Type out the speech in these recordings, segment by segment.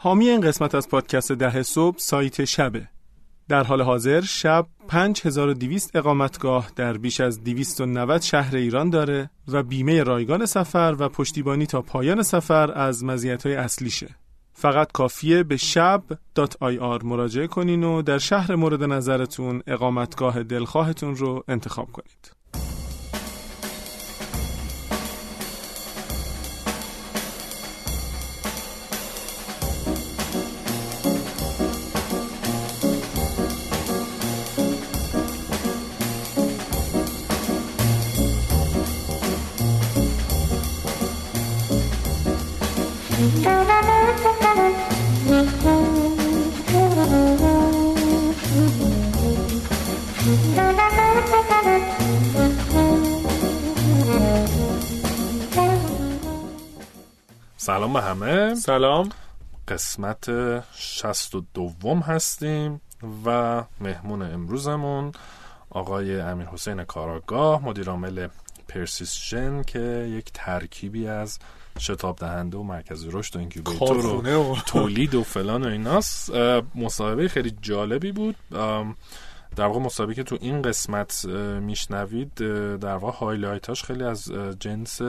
حامی این قسمت از پادکست ده صبح سایت شبه در حال حاضر شب 5200 اقامتگاه در بیش از 290 شهر ایران داره و بیمه رایگان سفر و پشتیبانی تا پایان سفر از مزیت‌های اصلیشه. فقط کافیه به شب.ir مراجعه کنین و در شهر مورد نظرتون اقامتگاه دلخواهتون رو انتخاب کنید. سلام به همه. سلام. قسمت شست و دوم هستیم و مهمون امروزمون آقای امیر حسین کاراگاه مدیرعامل پرسیسژن که یک ترکیبی از شتاب دهنده و مرکز رشد و اینکیوبیتور و تولید و فلان و ایناست مصاحبه خیلی جالبی بود. در واقع مصاحبه که تو این قسمت میشنوید در واقع هایلایتاش خیلی از جنس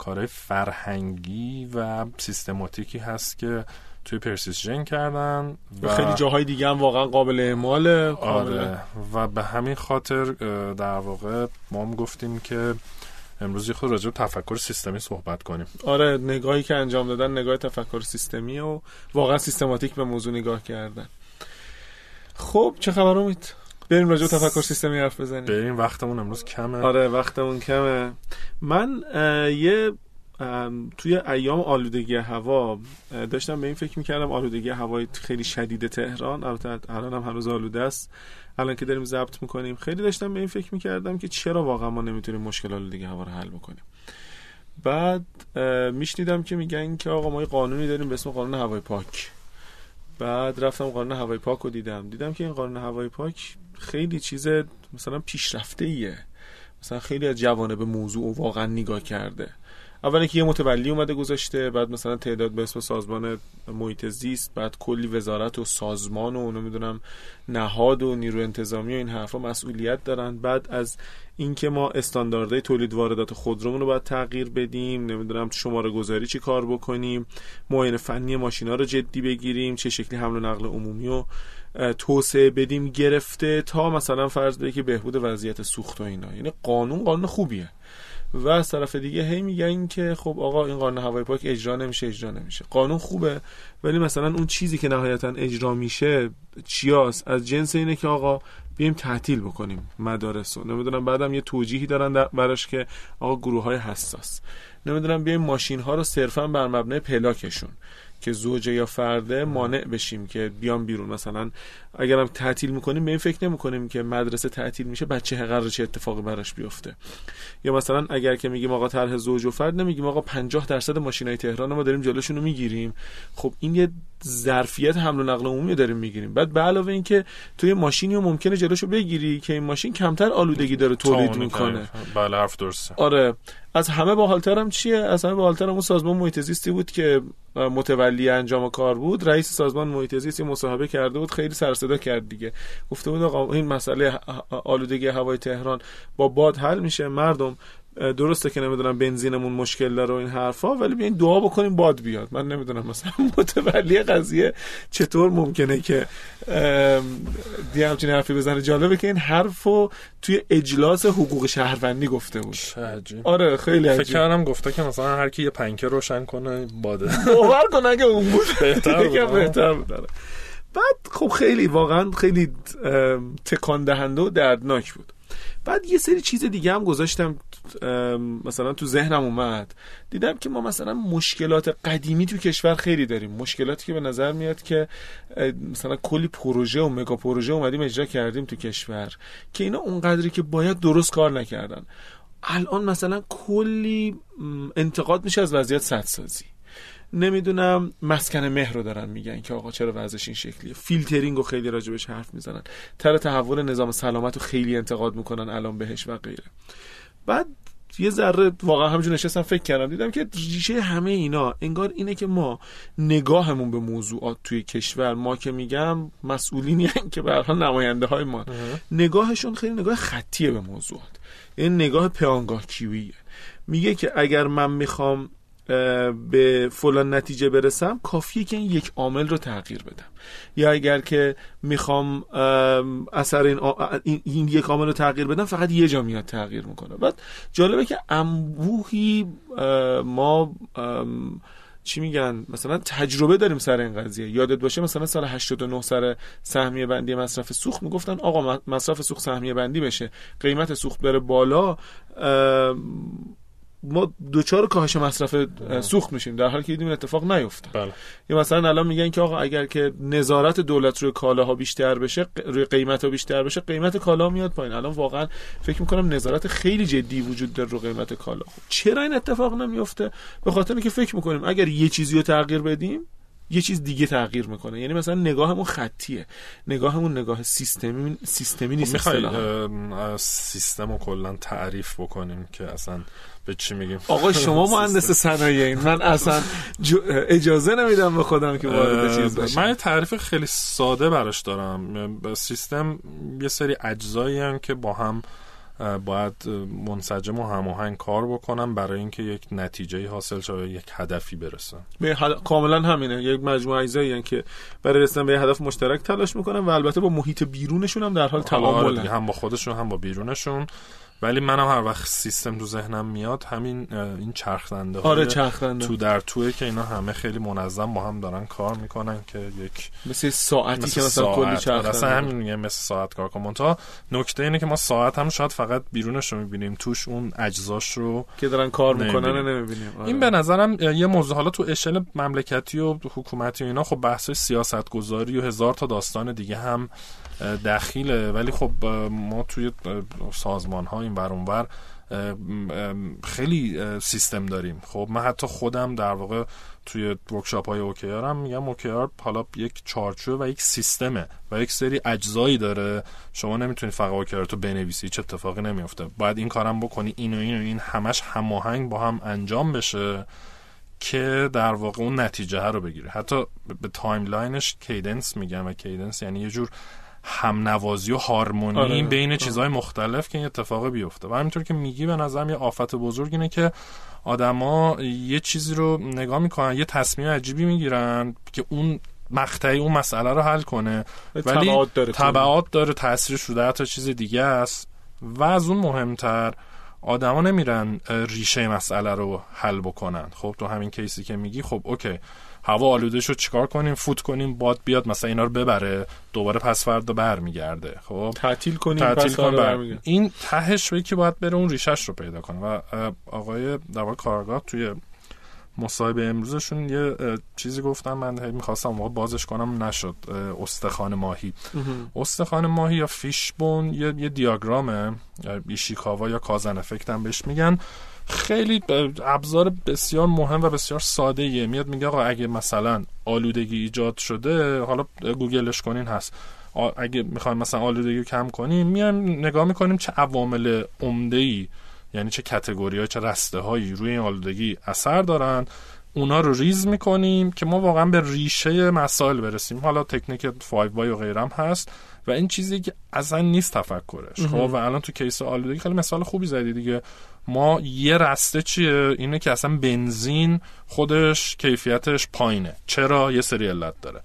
کارهای فرهنگی و سیستماتیکی هست که توی پرسیسژن کردن و خیلی جاهای دیگه هم واقعا قابل اعمال آره. و به همین خاطر در واقع ما هم گفتیم که امروز یه خود راجع تفکر سیستمی صحبت کنیم. آره نگاهی که انجام دادن نگاه تفکر سیستمی و واقعا سیستماتیک به موضوع نگاه کردن. خب چه خبر امید؟ بریم راجع تفکر سیستمی حرف بزنیم. بریم وقتمون امروز کمه. آره وقتمون کمه. من یه توی ایام آلودگی هوا داشتم به این فکر می‌کردم آلودگی هوای خیلی شدید تهران. البته الان هم هنوز آلوده است. الان که داریم ضبط می‌کنیم. خیلی داشتم به این فکر می‌کردم که چرا واقعا ما نمی‌تونیم مشکل آلودگی هوا رو حل بکنیم. بعد میشنیدم که میگن که آقا ما یه قانونی داریم به اسم قانون هوای پاک. بعد رفتم قانون هوای پاک رو دیدم. دیدم که این قانون هوای پاک خیلی چیز مثلا پیشرفته ایه مثلا خیلی از جوانه به موضوع واقعا نگاه کرده. اولا که یه متولی اومده گذاشته بعد مثلا تعداد به اسم سازمان محیط زیست بعد کلی وزارت و سازمان و نمی‌دونم نهاد و نیرو انتظامی و این حرفا مسئولیت دارن. بعد از اینکه ما استانداردهای تولید واردات خودرومون رو باید تغییر بدیم نمی‌دونم شماره گذاری چی کار بکنیم معاینه فنی ماشینا رو جدی بگیریم چه شکلی حمل و نقل عمومی و توسعه بدیم گرفته تا مثلا فرض که بهبود وضعیت سوخت و اینا. یعنی قانون قانون خوبیه. و از طرف دیگه هی میگن که خب آقا این قانون هوای پاک اجرا نمیشه اجرا نمیشه. قانون خوبه ولی مثلا اون چیزی که نهایتا اجرا میشه چیاست؟ از جنس اینه که آقا بیایم تعطیل بکنیم مدارس رو. نمی‌دونم بعدم یه توجیهی دارن براش که آقا گروه های حساس. نمی‌دونم بیایم ماشین ها رو صرفا بر مبنای پلاکشون که زوجه یا فرده مانع بشیم که بیام بیرون. مثلا اگرم تعطیل می‌کنیم به این فکر نمی‌کنیم که مدرسه تعطیل میشه بچه قرار چه اتفاقی براش بیفته. یا مثلا اگر که میگیم آقا طرح زوج و فرد نمیگیم آقا 50 درصد ماشینای تهران ما داریم جلوشون رو می‌گیریم. خب این یه ظرفیت حمل و نقل عمومی داریم می‌گیریم. بعد به علاوه اینکه توی ماشینی رو ممکنه جلوشو بگیری که این ماشین کمتر آلودگی داره تولید می‌کنه. بله حرف درسته. آره. از همه باحالترم چیه؟ از همه باحالترم اون سازمان محیط زیستی بود که متولی انجام کار بود. رئیس سازمان محیط زیستی مصاحبه کرده بود. خیلی سر صدا کرد دیگه. گفته بود آقا این مسئله آلودگی هوای تهران با باد حل میشه. مردم درسته که نمی‌دونم بنزینمون مشکل داره و این حرفا ولی بیاین دعا بکنیم باد بیاد. من نمی‌دونم مثلا متولی قضیه چطور ممکنه که دیگه همچین حرفی بزنه. جالبه که این حرفو توی اجلاس حقوق شهروندی گفته بود. آره خیلی عجیب. فکر کردم گفته که مثلا هر کی یه پنکه روشن کنه باده. باور کن اگه اون بود. بهتر بود. بعد خب خیلی واقعا خیلی تکان دهنده و دردناک بود. بعد یه سری چیز دیگه هم گذاشتم مثلا تو ذهنم اومد. دیدم که ما مثلا مشکلات قدیمی تو کشور خیلی داریم. مشکلاتی که به نظر میاد که مثلا کلی پروژه و مگا پروژه اومدیم اجرا کردیم تو کشور که اینا اونقدری که باید درست کار نکردن. الان مثلا کلی انتقاد میشه از وضعیت سدسازی. نمی‌دونم مسکن مهر رو دارن میگن که آقا چرا وضعش این شکلیه. فیلترینگ رو خیلی راجبش حرف می‌زنن. تر تحول نظام سلامت رو خیلی انتقاد می‌کنن الان بهش و غیره. بعد یه ذره واقعا همینجور نشستم فکر کردم. دیدم که ریشه همه اینا انگار اینه که ما نگاهمون به موضوعات توی کشور ما که میگم مسئولینی هن که به حال نماینده های ما نگاهشون خیلی نگاه خطیه به موضوعات. این نگاه پیانگاه کیویه. میگه که اگر من می‌خوام به فلان نتیجه برسم کافیه که این یک عامل رو تغییر بدم. یا اگر که می‌خوام اثر این, این, یک عامل رو تغییر بدم فقط یه جا میاد تغییر می‌کنه. بعد جالبه که انبوهی ما چی میگن؟ مثلا تجربه داریم سر این قضیه. یادت باشه مثلا سال 89 سر سهمیه بندی مصرف سوخت می‌گفتن آقا مصرف سوخت سهمیه بندی بشه قیمت سوخت بره بالا ما دوچار کاهش مصرف سوخت میشیم. در حالی که دیدیم اتفاق نیفتاد. بله. یا مثلا الان میگن که آقا اگر که نظارت دولت روی کالاها بیشتر بشه روی قیمت ها بیشتر بشه قیمت کالا میاد پایین. الان واقعا فکر می‌کنم نظارت خیلی جدی وجود داره رو قیمت کالا. خب چرا این اتفاق نمیفته به خاطر اینکه فکر می‌کنیم اگر یه چیزی رو تغییر بدیم یه چیز دیگه تغییر می‌کنه. یعنی مثلا نگاهمون خطیه. نگاهمون نگاه سیستمی سیستمی نیست می‌خوای سیستم رو کلا تعریف بکنیم که اصلا به چی میگیم؟ آقا شما مهندس صنایع من اصلا اجازه نمیدم به خودم که وارد چیز بشم. من تعریف خیلی ساده براش دارم. سیستم یه سری اجزایی که با هم باید منسجم و هماهنگ کار بکنم برای اینکه یک نتیجه حاصل شه یک هدفی برسن. کاملا همینه. یک مجموعه اجزایی که برای رسیدن به هدف مشترک تلاش می‌کنن و البته با محیط بیرونشون هم در حال تعامل هم با خودشون هم با بیرونشون. ولی منم هر وقت سیستم تو ذهنم میاد همین این چرخنده آره چرخنده. تو در توه که اینا همه خیلی منظم با هم دارن کار می‌کنن که یک مثل ساعتی مثل که مثلا کلی چرخنده. اصلا همین میگه مثل ساعت کار کن. تا نکته اینه که ما ساعت هم شاید فقط بیرونش رو می‌بینیم. توش اون اجزاش رو که دارن کار می‌کنن نمی‌بینیم. آره. این به نظرم یه موضوع. حالا تو اشل مملکتی و حکومتی و اینا خب بحث سیاست گذاری و هزار تا داستان دیگه هم دخیله. ولی خب ما توی سازمان ها این بر خیلی سیستم داریم. خب من حتی خودم در واقع توی ورکشاپ های اوکیار هم میگم اوکیار حالا یک چارچوب و یک سیستمه و یک سری اجزایی داره. شما نمی‌تونید فقط OKR تو بنویسی چه اتفاقی نمیفته باید این کارم بکنی این و این و این همش هماهنگ با هم انجام بشه که در واقع اون نتیجه رو بگیره. حتی به timeline ش cadence میگم و cadence یعنی یه جور همنوازی و هارمونی آره. بین چیزهای مختلف که این اتفاق بیفته. و همینطور که میگی به نظرم یه آفت بزرگ اینه که آدما یه چیزی رو نگاه می‌کنن یه تصمیم عجیبی می‌گیرن که اون مقطعی اون مسئله رو حل کنه. ولی تبعات داره تاثیرش رو در تا چیز دیگه است. و از اون مهمتر آدما نمیرن ریشه مسئله رو حل بکنن. خب تو همین کیسی که میگی خب اوکی. هوا آلوده شد چیکار کنیم؟ فوت کنیم؟ باد بیاد مثلا اینا رو ببره دوباره پس فردا برمیگرده. خب؟ تعطیل کنیم تعطیل پس بر... این تهش به که باید بره اون ریشش رو پیدا کنه. و آقای در کارگاه توی مصاحبه امروزشون یه چیزی گفتم من می‌خواستم موقع بازش کنم نشد. استخوان ماهی. استخوان ماهی یا فیشبون یه, یه دیاگرامه. ایشیکاوا یا کازن افکت هم بهش میگن. خیلی ابزار بسیار مهم و بسیار ساده ایه میاد میگه آقا اگه مثلا آلودگی ایجاد شده حالا گوگلش کنین هست. اگه می‌خوایم مثلا آلودگی کم کنیم میایم نگاه می‌کنیم چه عوامل عمده ای یعنی چه کتگوری چه رسته هایی روی این آلودگی اثر دارن. اونا رو ریز می‌کنیم که ما واقعا به ریشه مسائل برسیم. حالا تکنیک 5 بای و غیرم هست. و این چیزی که اصلا نیست تفکرش. خب و الان تو کیس آلودگی خیلی مثال خوبی زدی دیگه. ما یه رسته چیه؟ اینه که اصلا بنزین خودش کیفیتش پایینه. چرا؟ یه سری علت داره.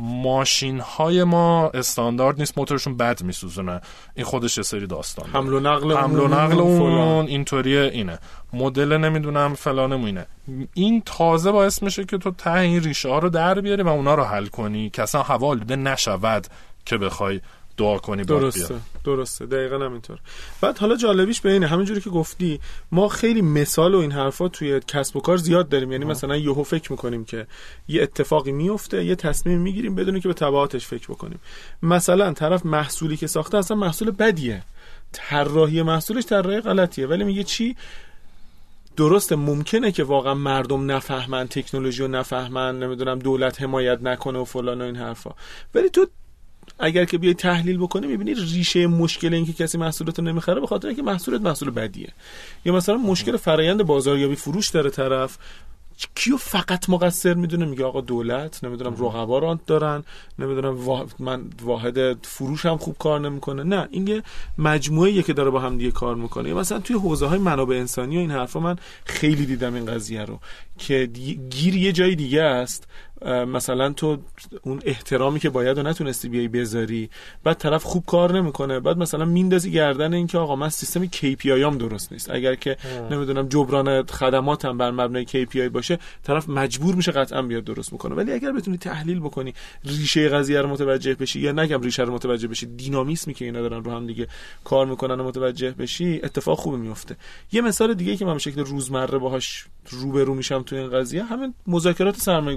ماشین های ما استاندارد نیست موتورشون بد میسوزونه. این خودش یه سری داستان حمل و نقل حمل و نقل اون اینطوریه اینه. مدل نمی‌دونم فلان اینه. این تازه باعث میشه که تو ته این ریشه ها رو در بیاری و اونا رو حل کنی که اصلا هوا آلوده نشود. که بخوای دعا کنی درسته درسته دقیقا همینطور. بعد حالا جالبیش به اینه همینجوری که گفتی ما خیلی مثال و این حرفا توی کسب و کار زیاد داریم. یعنی مثلا یهو فکر می‌کنیم که یه اتفاقی میفته یه تصمیم می‌گیریم بدون که به تبعاتش فکر بکنیم. مثلا طرف محصولی که ساخته اصلا محصول بدیه. طراحی محصولش طراحی غلطیه. ولی میگه چی؟ درسته ممکنه که واقعا مردم نفهمن تکنولوژی رو نفهمن نمی‌دونم دولت حمایت نکنه و فلان و این حرفا. ولی تو اگر که بیای تحلیل بکنی می‌بینی ریشه مشکل این که کسی محصولات نمی‌خره به خاطر اینکه محصولت محصول بدیه. یا مثلا مشکل فرایند بازاریابی فروش داره طرف. کیو فقط مقصر می‌دونه؟ میگه آقا دولت نمی‌دونم رقبا رانت دارن. نمی‌دونم من واحد فروش هم خوب کار نمی‌کنه. نه این یه مجموعه که داره با هم دیگه کار می‌کنه. مثلا توی حوزه های منابع انسانی و این حرفا من خیلی دیدم این قضیه رو که گیر یه جای دیگه است. مثلا تو اون احترامی که باید و نتونستی بیای بذاری بعد طرف خوب کار نمی‌کنه بعد مثلا میندازی گردن این که آقا من سیستم KPI هم درست نیست. اگر که نمی‌دونم جبران خدماتم بر مبنای KPI باشه طرف مجبور میشه قطعا بیاد درست می‌کنه ولی اگر بتونی تحلیل بکنی ریشه قضیه رو متوجه بشی یا نگم ریشه رو متوجه بشی دینامیسمی که اینا دارن رو هم دیگه کار می‌کنن و متوجه بشی اتفاق خوبی میفته یه مثال دیگه که من به شکل روزمره باهاش روبرو میشم تو این قضیه همین مذاکرات سرمایه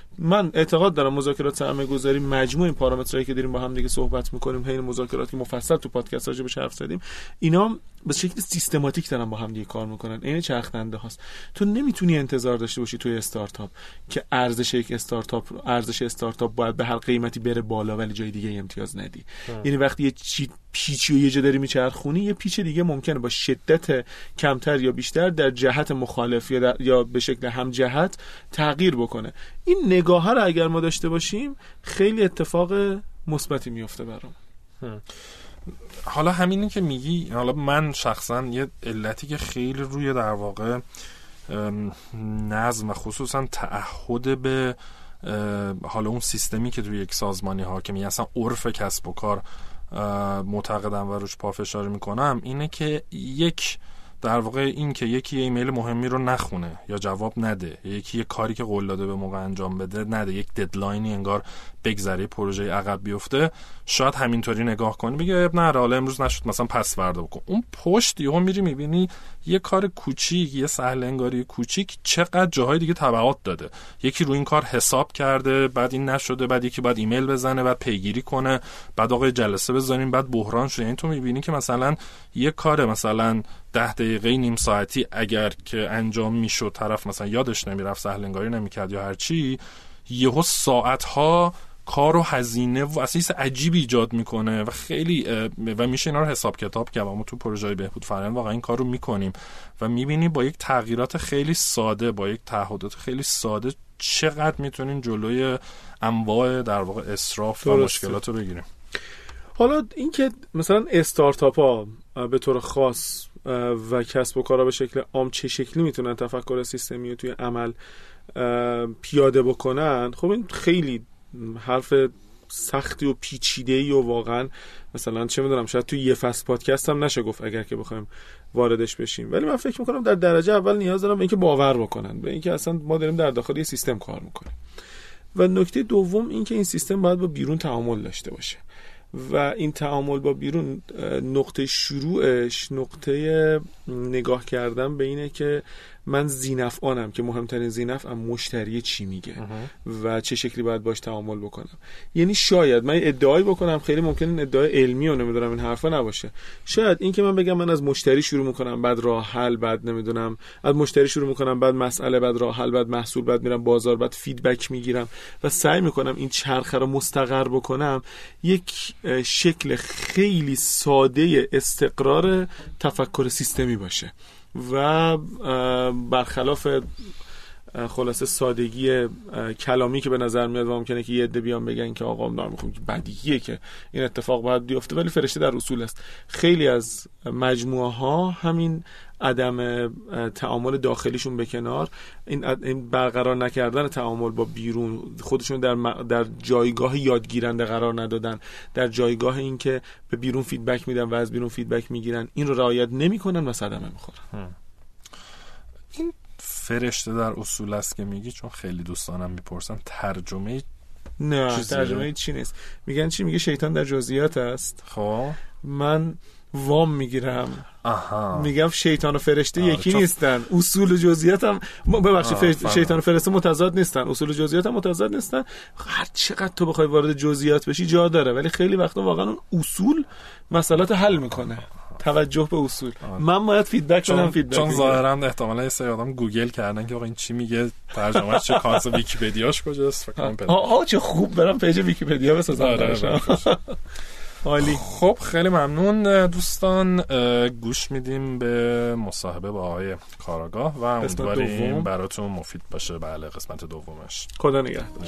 من اعتقاد دارم مذاکرات سرمایه گذاری مجموع این پارامترهایی که داریم با هم دیگه صحبت می‌کنیم حین مذاکرات که مفصل تو پادکست راجع به حرف زدیم اینا به شکل سیستماتیک دارن با هم دیگه کار می‌کنن. این چرخنده هاست. تو نمی‌تونی انتظار داشته باشی توی استارتاپ که ارزش یک استارتاپ ارزش استارتاپ باید به هر قیمتی بره بالا ولی جای دیگه امتیاز ندی. یعنی وقتی یه چی پیچی و یه جا داری میچرخونی یه پیچ دیگه ممکنه. با شدت کمتر یا بیشتر در جهت مخالف یا, یا به شکل هم جهت تغییر بکنه. این نگاه رو اگر ما داشته باشیم خیلی اتفاق مثبتی میفته برام. حالا همینی که میگی حالا من شخصا یه علتی که خیلی روی در واقع نظم و خصوصا تعهد به حالا اون سیستمی که توی یک سازمانی حاکمی اصلا عرف کسب و کار معتقدم و روش پافشاری می‌کنم اینه که یک در واقع این که یکی یه ایمیل مهمی رو نخونه یا جواب نده یکی یه کاری که قول داده به موقع انجام بده نده یک ددلاینی انگار بگذره پروژه عقب بیفته شاید همینطوری نگاه کنی بگه نه حالا امروز نشد مثلا پس فردا بکن. اون پشت یهو میری می‌بینی یه کار کوچیک یه سهل انگاری کوچیک چقدر جاهای دیگه تبعات داده. یکی رو این کار حساب کرده بعد این نشده بعد یکی بعد ایمیل بزنه بعد پیگیری کنه بعد آقای جلسه بذاریم بعد بحران شده یعنی تو می‌بینی که مثلا یه کار مثلا ده دقیقه نیم ساعتی اگر که انجام می‌شد طرف مثلا یادش نمی‌رفت سهل انگاری نمی‌کرد یا هرچی یهو ساعت ها کار و هزینه و اصلا عجیبی ایجاد می‌کنه و خیلی و میشه اینا رو حساب کتاب کرد. ما تو پروژه بهبود فرآیند واقعا این کار رو می‌کنیم و می‌بینی با یک تغییرات خیلی ساده با یک تعهدات خیلی ساده چقدر می‌تونیم جلوی انواع در واقع اسراف و مشکلات رو بگیریم. حالا اینکه مثلا استارتاپ ها به طور خاص و کسب و کارا به شکل عام چه شکلی می‌تونن تفکر سیستمی رو توی عمل پیاده بکنن؟ خب این خیلی حرف سختی و پیچیده ای و واقعا مثلا چه می‌دونم شاید توی یه فصل پادکست هم نشه گفت اگر که بخوایم واردش بشیم. ولی من فکر می‌کنم در درجه اول نیاز دارم به اینکه باور بکنن به اینکه اصلا ما داریم در داخل یه سیستم کار می‌کنیم. و نکته دوم اینکه این سیستم باید با بیرون تعامل داشته باشه. و این تعامل با بیرون نقطه شروعش نقطه نگاه کردن به اینه که من آنم که مهمترین زینف هم مشتری چی میگه و چه شکلی باید باش تعامل بکنم. یعنی شاید من ادعایی بکنم خیلی ممکن این ادعای علمی و نمی‌دونم این حرفا نباشه. شاید این که من بگم من از مشتری شروع می‌کنم بعد راه حل بعد نمی‌دونم از مشتری شروع می‌کنم بعد مسئله بعد راه حل بعد محصول بعد میرم بازار بعد فیدبک می‌گیرم و سعی می‌کنم این چرخه رو مستقر بکنم یک شکل خیلی ساده استقرار تفکر سیستمی باشه. و برخلاف خلاصه سادگی کلامی که به نظر میاد و ممکنه که یه عده بیان بگن که آقا ما می‌خوام بدیهیه که این اتفاق باید بیفته ولی فرشته در اصول است. خیلی از مجموعه ها همین عدم تعامل داخلیشون به کنار. این برقرار نکردن تعامل با بیرون خودشون در, در جایگاه یادگیرنده قرار ندادن. در جایگاه اینکه به بیرون feedback میدن و از بیرون feedback می‌گیرن. این رو رعایت نمی‌کنن و صدمه می‌خورن. این فرشته در اصول است که میگی؟ چون خیلی دوستانم می‌پرسن ترجمه نه ترجمه چی نیست؟ میگن چی؟ میگه شیطان در جزئیات است. خب. من وام می‌گیرم. آها. میگم شیطان و فرشته یکی نیستن. اصول و جزئیات هم ببخشید شیطان و فرشته متضاد نیستن. اصول و جزئیات هم متضاد نیستن. هر چقدر تو بخوای وارد جزئیات بشی جا داره. ولی خیلی وقتا واقعا اون اصول مسئلات حل می‌کنه. توجه به اصول. آره. من باید feedback بدم چون, feedback چون. ظاهرا احتمالا یه سری آدم گوگل کردن که آقا این چی میگه ترجمهش چه کانس ویکیپدیاش کجاست؟ فکر کنم آه آه، چه خوب برم page ویکیپدیا بسازم آره،. عالی. خب خیلی ممنون دوستان. گوش میدیم به مصاحبه با آقای کاراگاه و امیدواریم. براتون مفید باشه. بله قسمت دومش. خدا نگهدار.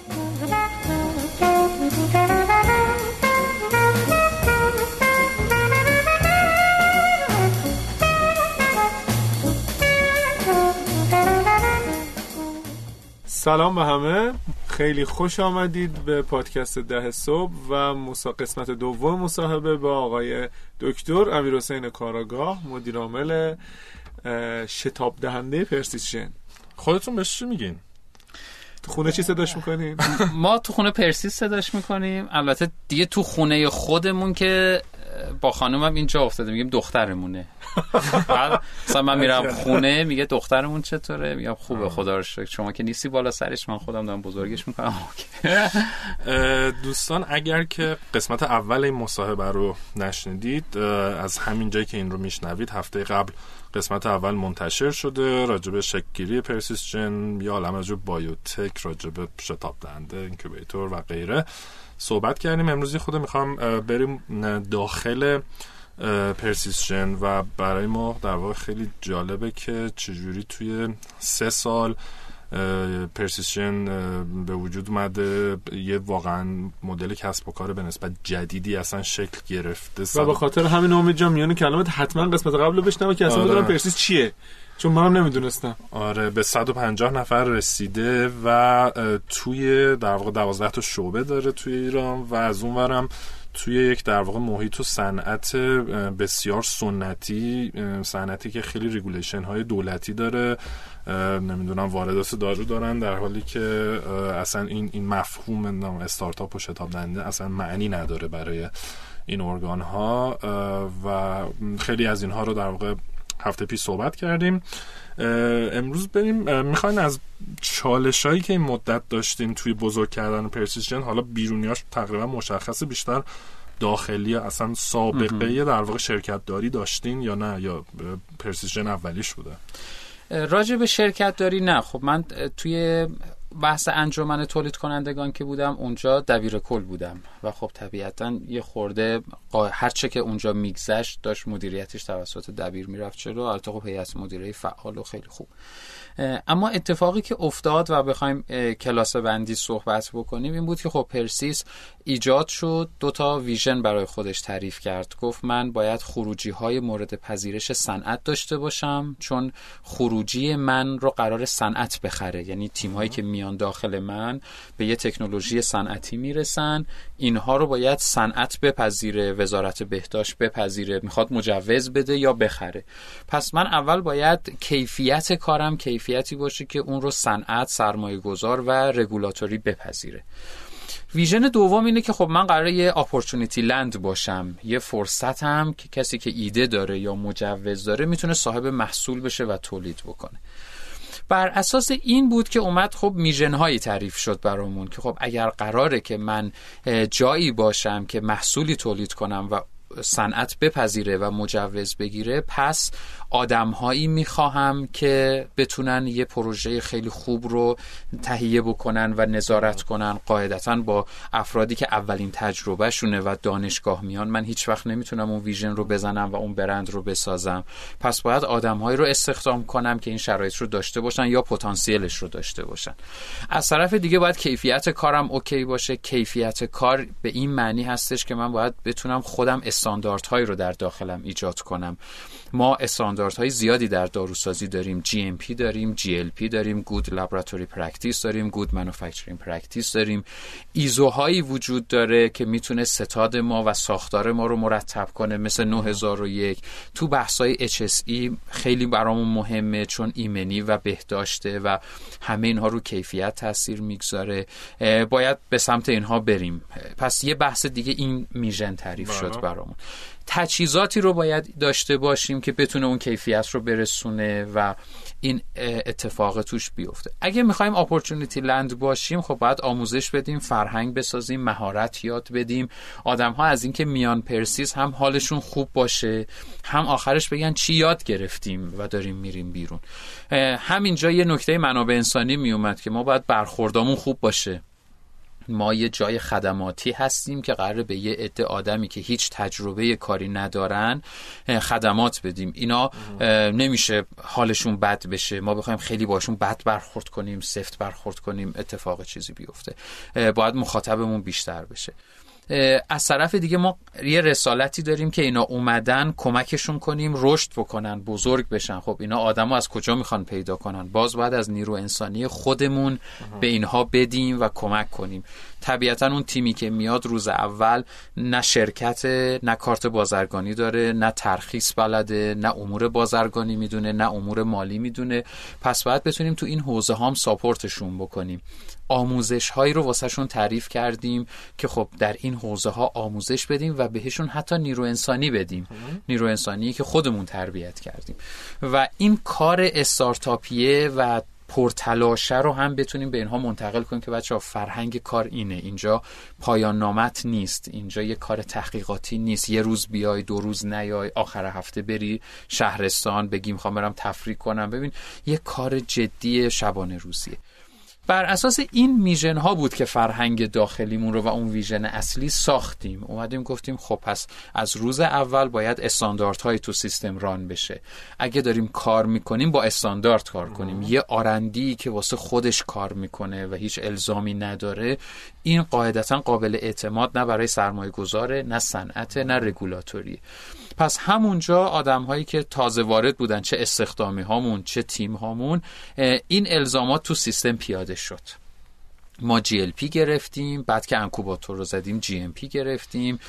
سلام به همه. خیلی خوش آمدید به پادکست ده صبح و مسا... قسمت دوم مصاحبه با آقای دکتر امیر حسین کاراگاه مدیر عامل شتاب دهنده پرسیشن خودتون بهش چی میگین؟ تو خونه چی صداش می‌کنین؟ ما تو خونه پرسیس صداش می‌کنیم. البته دیگه تو خونه خودمون که با خانومم اینجا افتاده میگیم دخترمونه. مثلا من میرم خونه میگه دخترمون چطوره؟ میگم خوبه خدا رو شکر. شما که نیستی بالا سرش من خودم دارم بزرگش می‌کنم. دوستان اگر که قسمت اول این مصاحبه رو نشنیدید از همین جایی که این رو میشنوید هفته قبل قسمت اول منتشر شده. راجب شکلگیری پرسیسجن یا عالم راجب بایوتک راجب شتاب دهنده اینکوبیتور و غیره صحبت کردیم. امروزی خود می‌خوام بریم داخل پرسیسجن و برای ما در واقع خیلی جالبه که چجوری توی سه سال پرسیسژن به وجود اومده یه واقعا مدل کسب و کار به نسبت جدیدی اصلا شکل گرفته و به خاطر همین امید جان میان کلمات حتما قسمت قبل رو بشنوه که اصلا آره. بدونم پرسیس چیه چون منم نمی‌دونستم. آره به 150 نفر رسیده و توی در واقع 12 تا شعبه داره توی ایران و از اونورم توی یک در واقع محیط و صنعت بسیار سنتی صنعتی که خیلی regulation های دولتی داره نمی‌دونم واردات دارو دارن در حالی که اصلا این این مفهوم استارتاپ و شتاب دهنده اصلا معنی نداره برای این ارگان ها و خیلی از اینها رو در واقع هفته پیش صحبت کردیم. امروز بریم. می‌خواین از چالش هایی که این مدت داشتین توی بزرگ کردن پرسیس ژن حالا بیرونیاش تقریبا مشخصه بیشتر داخلی اصلا سابقه در واقع شرکت داری داشتین یا نه؟ یا پرسیژن اولیش بوده؟ راجع به شرکت داری نه. خب من توی بحث انجمن تولید کنندگان که بودم اونجا دبیر کل بودم. و خب طبیعتا یه خورده قا- هرچه که اونجا میگذشت داشت مدیریتش توسط دبیر می‌رفت چرا البته خب هیئت مدیره فعال و خیلی خوب. اما اتفاقی که افتاد و بخوایم کلاس بندی صحبت بکنیم این بود که خب پرسیس ایجاد شد. دو تا ویژن برای خودش تعریف کرد. گفت من باید خروجی های مورد پذیرش صنعت داشته باشم چون خروجی من رو قرار صنعت بخره. یعنی تیم هایی که میان داخل من به یه تکنولوژی صنعتی می‌رسن. اینها رو باید صنعت بپذیره وزارت بهداشت بپذیره می‌خواد مجوز بده یا بخره. پس من اول باید کیفیت کارم کیفیتی باشه که اون رو صنعت سرمایه گذار و رگولاتوری بپذیره. ویژن دوم اینه که خب من قراره یه اپورتونیتی لند باشم. یه فرصتم که کسی که ایده داره یا مجوز داره می‌تونه صاحب محصول بشه و تولید بکنه. بر اساس این بود که اومد خب میژن هایی تعریف شد برامون که خب اگر قراره که من جایی باشم که محصولی تولید کنم و صنعت بپذیره و مجوز بگیره پس آدمهایی می‌خواهم که بتونن یه پروژه خیلی خوب رو تهیه بکنن و نظارت کنن. قاعدتا با افرادی که اولین تجربهشونه و دانشگاه میان من هیچ وقت نمی‌تونم اون ویژن رو بزنم و اون برند رو بسازم. پس باید آدمهایی رو استخدام کنم که این شرایط رو داشته باشن یا پتانسیلش رو داشته باشن. از طرف دیگه باید کیفیت کارم اوکی باشه. کیفیت کار به این معنی هستش که من باید بتونم خودم استانداردهایی رو در داخلم ایجاد کنم. ما استانداردهای زیادی در داروسازی داریم. GMP داریم GLP داریم Good Laboratory Practice داریم Good Manufacturing Practice داریم. ایزوهایی وجود داره که می‌تونه ستاد ما و ساختار ما رو مرتب کنه مثل 9001 تو بحثای HSE خیلی برامون مهمه چون ایمنی و بهداشته و همه اینها رو کیفیت تاثیر می‌گذاره. باید به سمت اینها بریم. پس یه بحث دیگه این میژن تعریف شد بله. برامون. تجهیزاتی رو باید داشته باشیم که بتونه اون کیفیت رو برسونه و این اتفاق توش بیفته. اگه می‌خوایم اپورتونیتی لند باشیم خب باید آموزش بدیم فرهنگ بسازیم مهارت یاد بدیم. آدم ها از اینکه میان پرسیز هم حالشون خوب باشه هم آخرش بگن چی یاد گرفتیم و داریم میریم بیرون. همینجا یه نکته منابع انسانی میومد که ما باید برخوردامون خوب باشه. ما یه جای خدماتی هستیم که قرار به یه عده آدمی که هیچ تجربه کاری ندارن خدمات بدیم. اینا نمیشه حالشون بد بشه. ما بخوایم خیلی باشون بد برخورد کنیم سفت برخورد کنیم اتفاق چیزی بیفته. باید مخاطبمون بیشتر بشه. از طرف دیگه ما یه رسالتی داریم که اینا اومدن کمکشون کنیم رشد بکنن بزرگ بشن. خب اینا آدما از کجا می‌خوان پیدا کنن؟ باز باید از نیرو انسانی خودمون به اینها بدیم و کمک کنیم. طبیعتا اون تیمی که میاد روز اول نه شرکت نه کارت بازرگانی داره نه ترخیص بلده نه امور بازرگانی می‌دونه نه امور مالی می‌دونه. پس باید بتونیم تو این حوزه هم ساپورتشون بکنیم. آموزش هایی رو واسهشون تعریف کردیم که خب در این حوزه ها آموزش بدیم و بهشون حتی نیرو انسانی بدیم. نیرو انسانی که خودمون تربیت کردیم. و این کار استارتاپیه و پرتلاشه رو هم بتونیم به اینها منتقل کنیم که بچه ها فرهنگ کار اینه. اینجا پایان نامت نیست. اینجا یه کار تحقیقاتی نیست. یه روز بیای دو روز نیای آخر هفته بری شهرستان بگیم می‌خوام برم تفریح کنم. ببین یه کار جدی شبانه روزیه. بر اساس این میژن ها بود که فرهنگ داخلیمون رو و اون ویژن اصلی ساختیم. اومدیم گفتیم خب پس از روز اول باید استانداردهای تو سیستم ران بشه. اگه داریم کار می‌کنیم با استاندارد کار کنیم. یه آرندی که واسه خودش کار می‌کنه و هیچ الزامی نداره این قاعدتا قابل اعتماد نه برای سرمایه گذاره نه صنعت نه رگولاتوری. پس همونجا آدم هایی که تازه وارد بودن چه استخدامی هامون چه تیم هامون این الزامات تو سیستم پیاده شد. ما GLP گرفتیم بعد که incubator رو زدیم GMP گرفتیم.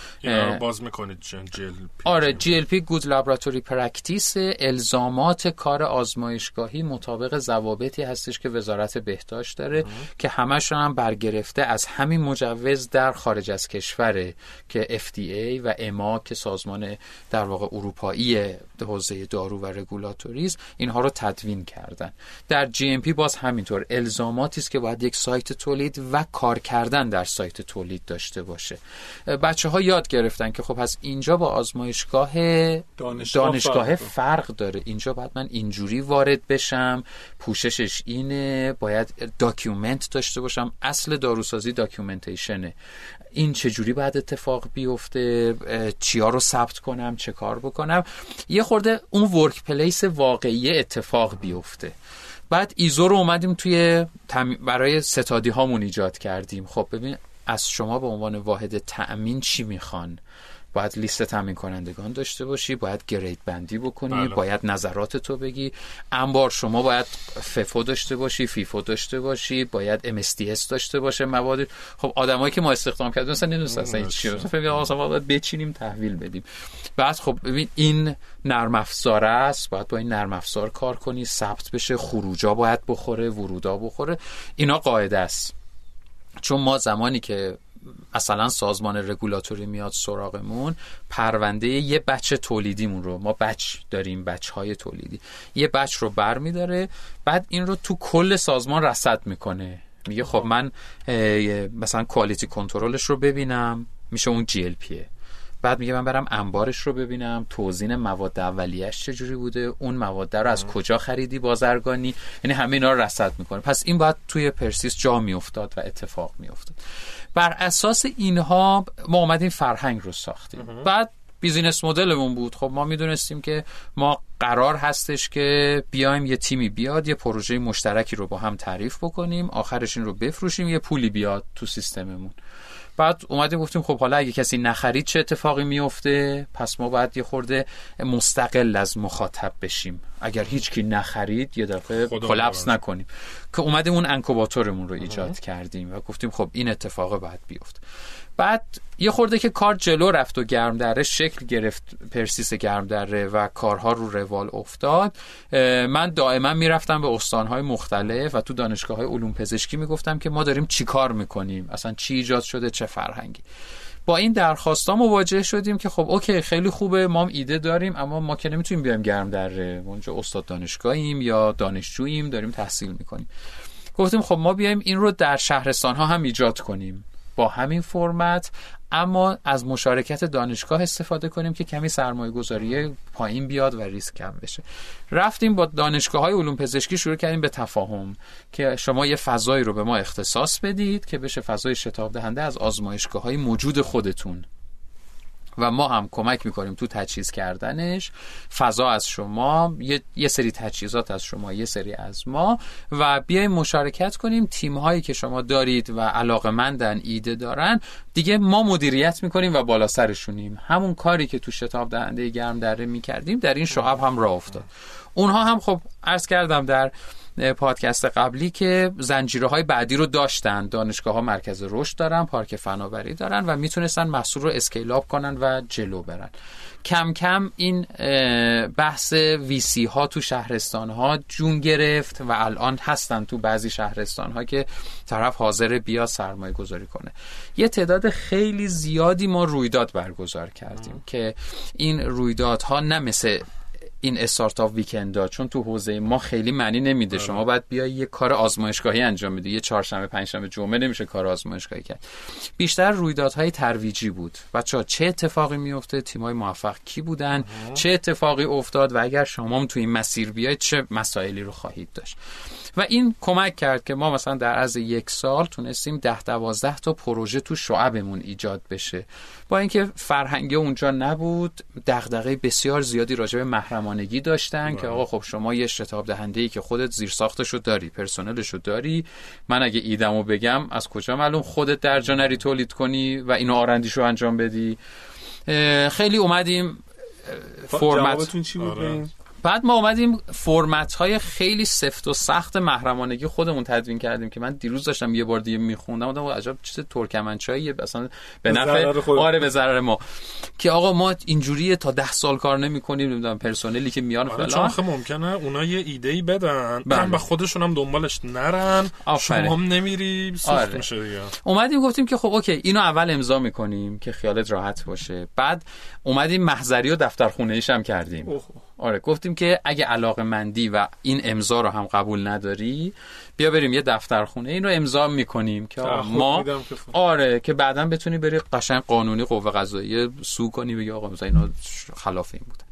باز می‌کنید جی ال پی آره GLP good laboratory practice الزامات کار آزمایشگاهی مطابق ضوابطی هستش که وزارت بهداشت داره که همشون هم برگرفته از همین مجوز در خارج از کشوره که FDA و اما که سازمان در واقع اروپایی حوزه دارو و رگولاتوریز اینها رو تدوین کردن. در جی ام پی باز همینطور الزاماتی است که باید یک سایت تولید و کار کردن در سایت تولید داشته باشه. بچه ها یاد گرفتن که خب از اینجا با آزمایشگاه دانشگاه, دانشگاه فرق داره. اینجا باید من اینجوری وارد بشم پوششش اینه باید document داشته باشم. اصل داروسازی documentation ه این چجوری باید اتفاق بیفته؟ چیا رو ثبت کنم؟ چه کار بکنم؟ یه خورده اون workplace واقعی اتفاق بیفته. بعد ISO رو اومدیم توی برای ستادی هامون ایجاد کردیم. خب ببین از شما به عنوان واحد تأمین چی می‌خوان؟ باید لیست تامین کنندگان داشته باشی باید grade بندی بکنی بله. باید نظرات تو بگی. انبار شما باید ففو داشته باشی فیفو داشته باشی باید MSDS داشته باشه مواد خب آدمایی که ما استخدام کردیم مثلا نمی‌دونن اصلا چیه. فکر باید بچینیم تحویل بدیم. بعد خب ببین این نرم افزار است. باید با این نرم افزار کار کنی. ثبت بشه. خروجا باید بخوره ورودا بخوره. اینا قاعده است. چون ما زمانی که مثلا سازمان رگولاتوری میاد سراغمون پرونده یه بچه تولیدیمون رو ما بچ داریم بچ های تولیدی یه بچ رو بر میداره بعد این رو تو کل سازمان رصد می‌کنه. میگه خب من مثلا کوالیتی کنترلش رو ببینم میشه اون جی ال پیه بعد میگه من برم انبارش رو ببینم توزین مواد اولیش چجوری بوده اون مواد رو از کجا خریدی بازرگانی یعنی همه اینا رو رصد می‌کنه. پس این باید توی پرسیس جا میافتاد و اتفاق میافتاد. بر اساس اینها ما اومدیم فرهنگ رو ساختیم. بعد business model مون بود. خب ما می‌دونستیم که ما قرار هستش که بیایم یه تیمی بیاد یه پروژه مشترکی رو با هم تعریف بکنیم آخرش این رو بفروشیم یه پولی بیاد تو سیستممون. بعد اومدیم گفتیم خب حالا اگه کسی نخرید چه اتفاقی میفته؟ پس ما باید یه خورده مستقل از مخاطب بشیم. اگر هیچ کی نخرید یه دفعه collapse نکنیم. که اومدیم اون incubator مون رو ایجاد کردیم و گفتیم خب این اتفاق باید بیفته بعد یه خورده که کار جلو رفت و گرم دره شکل گرفت پرسیس گرم دره و کارها رو روال افتاد من دائما می‌رفتم به استانهای مختلف و تو دانشگاه های علوم پزشکی می‌گفتم که ما داریم چی کار می‌کنیم؟ اصلا چی ایجاد شده؟ چه فرهنگی؟ با این درخواستا مواجه شدیم که خب اوکی خیلی خوبه ما هم ایده داریم اما ما که نمی‌تونیم بیایم گرم دره اونجا استاد دانشگاهیم یا دانشجوییم داریم تحصیل می‌کنیم. گفتیم خب ما بیایم این رو در شهرستان ها هم ایجاد کنیم. با همین فرمت اما از مشارکت دانشگاه استفاده کنیم که کمی سرمایه گذاری پایین بیاد و ریسک کم بشه. رفتیم با دانشگاه های علوم پزشکی شروع کردیم به تفاهم که شما یه فضایی رو به ما اختصاص بدید که بشه فضای شتاب دهنده از آزمایشگاه های موجود خودتون و ما هم کمک می‌کنیم تو تجهیز کردنش. فضا از شما یه،, سری تجهیزات از شما یه سری از ما و بیایم مشارکت کنیم. تیم هایی که شما دارید و علاقه مندن ایده دارن دیگه ما مدیریت می‌کنیم و بالا سرشونیم. همون کاری که تو شتاب دهنده گرم دره می‌کردیم در این شعب هم راه افتاد. اونها هم خب عرض کردم در پادکست قبلی که زنجیره های بعدی رو داشتن. دانشگاه ها مرکز رشد دارن پارک فناوری دارن و می‌تونستن محصول رو اسکیلاب کنن و جلو برن. کم کم این بحث ویسی ها تو شهرستان ها جون گرفت و الان هستن تو بعضی شهرستان ها که طرف حاضر بیا سرمایه گذاری کنه. یه تعداد خیلی زیادی ما رویداد برگزار کردیم که این رویدادها نه مثل این استارتاپ ویکند چون تو حوزه ما خیلی معنی نمیده. آره. شما باید بیای یه کار آزمایشگاهی انجام بدی. یه چهارشنبه پنجشنبه جمعه نمیشه کار آزمایشگاهی کرد. بیشتر رویدادهای ترویجی بود. بچا چه اتفاقی میفته تیمای موفق کی بودن؟ چه اتفاقی افتاد؟ و اگر شما هم تو این مسیر بیاید چه مسائلی رو خواهید داشت؟ و این کمک کرد که ما مثلا در از یک سال تونستیم ده دوازده تا پروژه تو شعبمون ایجاد بشه. با اینکه فرهنگی اونجا نبود دغدغه بسیار زیادی راجع به محرمانگی داشتن که آقا خب شما یه شتاب دهنده ای که خودت زیر ساختشو داری پرسنلشو داری من اگه ایدمو بگم از کجا معلوم خودت در جا تولید کنی و اینو آرندیشو انجام بدی؟ خیلی اومدیم فرمت. چی بود؟ آره. بعد ما اومدیم فرمت های خیلی سفت و سخت محرمانگی خودمون تدوین کردیم که من دیروز داشتم یه بار دیگه میخوندم بودم عجب چیز ترکمنچایی اصلا به نفع آره به ضرر ما که آقا ما اینجوری تا ده سال کار نمی‌کنیم نمی‌دونم پرسنلی که میان آره فلان چون ممکنه اونا یه ایده ای بدن بله. و خودشون هم دنبالش نرن آفره. شما هم نمیری سوخت آره. میشه دیگه اومدیم گفتیم که خب اوکی اینو اول امضا می‌کنیم که خیالت راحت باشه بعد اومدیم محضری و دفترخونه ایش هم کردیم اوه. آره گفتیم که اگه علاقه مندی و این امضا رو هم قبول نداری بیا بریم یه دفترخونه. این رو امضا می‌کنیم که ما آره که بعدا بتونی بری قشنگ قانونی قوه قضاییه سو کنی بگی آقا مثلا اینا خلاف این بودن.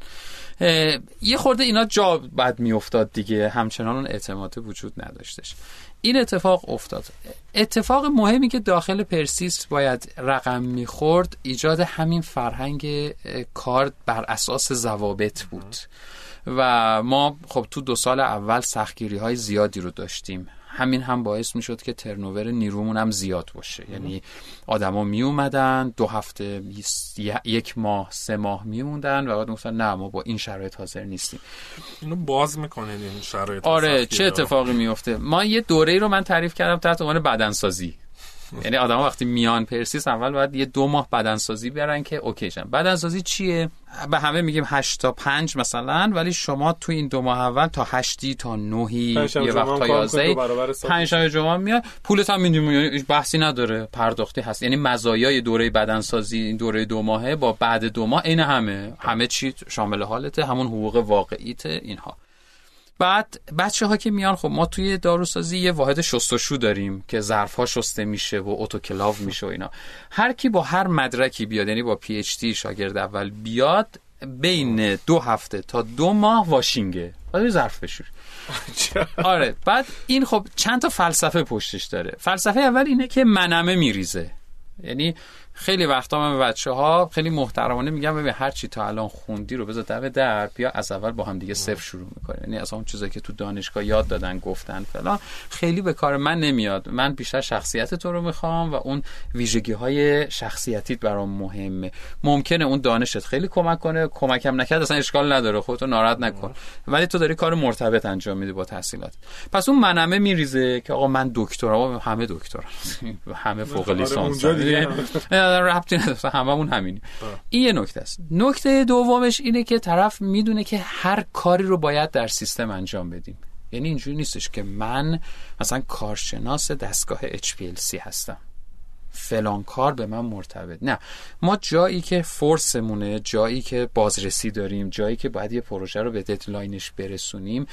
یه خورده اینا جا بد میافتاد دیگه. همچنان اون اعتماد وجود نداشتش. این اتفاق افتاد. اتفاق مهمی که داخل پرسیس باید رقم می‌خورد ایجاد همین فرهنگ کار بر اساس ضوابط بود. و ما خب تو دو سال اول سختگیری های زیادی رو داشتیم. همین هم باعث می شد که ترنوور نیرومون هم زیاد باشه. یعنی آدما می اومدن دو هفته یک ماه سه ماه می موندن و بعد گفتن نه ما با این شرایط حاضر نیستیم. اینو باز می‌کنه این شرایط آره چه اتفاقی میفته ما یه دوره رو من تعریف کردم تحت عنوان بدنسازی. یعنی آدم وقتی میان پرسیس اول باید یه دو ماه بدنسازی بیارن که اوکیشن بدنسازی چیه؟ به همه میگیم 8 تا 5 مثلا ولی شما تو این دو ماه اول تا 8 تا 9 یه وقت تا 11 5 شنبه جمعه میاد پولت هم میدیم بحثی نداره. پرداختی هست. یعنی مزایای دوره بدنسازی این دوره دو ماهه با بعد دو ماه این همه. همه چی شامل حالته. همون حقوق واقعیت اینها. بعد بچه ها که میان خب ما توی داروسازی یه واحد شستشو داریم که ظرف ها شسته میشه و اتوکلاو میشه و اینا. هر کی با هر مدرکی بیاد یعنی با پی اچ دی شاگرد اول بیاد بین دو هفته تا دو ماه واشینگه. بعد ظرف بشوری آره. بعد این خب چند تا فلسفه پشتش داره. فلسفه اول اینه که منمه میریزه. یعنی خیلی وقتا من به بچه ها خیلی محترمانه میگم ببین هر چی تا الان خوندی رو بذار دم در بیا از اول با هم دیگه صفر شروع می‌کنه یعنی از اون چیزایی که تو دانشگاه یاد دادن گفتن فلان خیلی به کار من نمیاد. من بیشتر شخصیت تو رو می‌خوام و اون ویژگی های شخصیتیت برام مهمه. ممکنه اون دانشت خیلی کمک کنه کمکم نکرد اصلا اشکال نداره خودتو ناراحت نکن. ولی تو داری کار مرتبط انجام میدی با تحصیلات. پس اون منمه میریزه که آقا من دکترا همه دکترا همه فوق آره، لیسانس دیگه ربطی نداره. هممون همینی این یه نکته است. نکته دومش اینه که طرف می‌دونه که هر کاری رو باید در سیستم انجام بدیم. یعنی اینجوری نیستش که من مثلا کارشناس دستگاه HPLC هستم. فلان کار به من مرتبط. نه. ما جایی که فورسمونه جایی که بازرسی داریم جایی که باید یه پروژه رو به ددلاینش برسونیم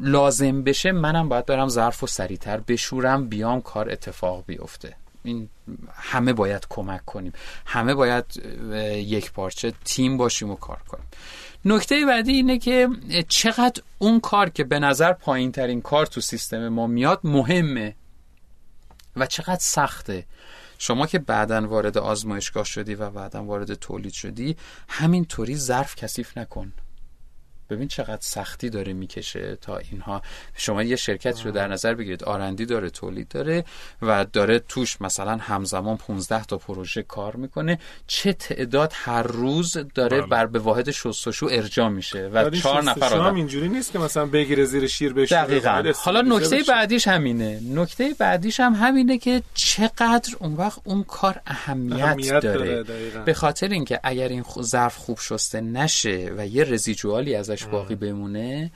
لازم بشه منم باید برم ظرف و سریعتر بشورم بیام کار اتفاق بیفته. این همه باید کمک کنیم. همه باید یک پارچه تیم باشیم و کار کنیم. نکته بعدی اینه که چقدر اون کار که به نظر پایین ترین کار تو سیستم ما میاد مهمه و چقدر سخته. شما که بعدا وارد آزمایشگاه شدی و بعدا وارد تولید شدی همینطوری ظرف کثیف نکن. ببین چقدر سختی داره می‌کشه تا اینها. شما یه شرکتی رو در نظر بگیرید. آرندی داره تولید داره و داره توش مثلا همزمان 15 تا پروژه کار می‌کنه. چه تعداد هر روز داره بله. بر به واحد شستشو ارجاع میشه و چهار نفر آدم اینجوری نیست که مثلا بگیره زیر شیر بشه دقیقا. حالا نکته بعدیش همینه. نکته بعدیش هم همینه که چقدر اون وقت اون کار اهمیت, اهمیت داره, داره،. به خاطر اینکه اگر این ظرف خوب شسته نشه و یه رزیجوالی ازش باقی بمونه.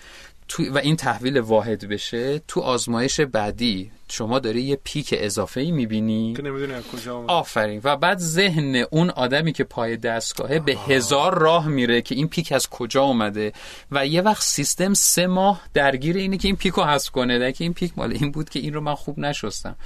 تو و این تحویل واحد بشه تو آزمایش بعدی. شما داری یه peak اضافه ای می‌بینی. که نمی‌دونی از کجا اومد. آفرین. و بعد ذهن اون آدمی که پای دستگاهه به هزار راه میره که این peak از کجا اومده. و یه وقت سیستم سه ماه درگیر اینه که این peak رو حذف کنه. در که این peak مال این بود که این رو من خوب نشستم.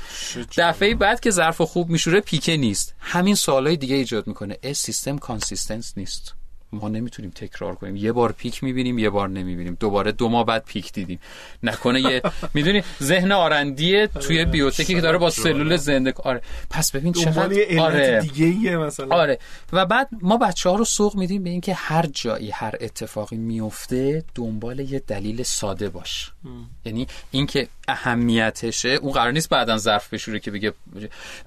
دفعه بعد که ظرف خوب میشوره peak ه نیست. همین سوالای دیگه ایجاد می‌کنه. اه سیستم consistence نیست. ما نمی‌تونیم تکرار کنیم. یه بار پیک می‌بینیم یه بار نمی‌بینیم. دوباره دو ماه بعد پیک دیدیم. نکنه یه می‌دونی ذهن آرندیه توی بیوتکی که داره با سلول زنده آره پس ببین چقدر آره. دیگه ایه مثلا. آره. و بعد ما بچه ها رو سوق میدیم به اینکه هر جایی هر اتفاقی میفته دنبال یه دلیل ساده باش. یعنی اینکه اهمیتشه اون قرار نیست بعدا ظرف بشوره که بگه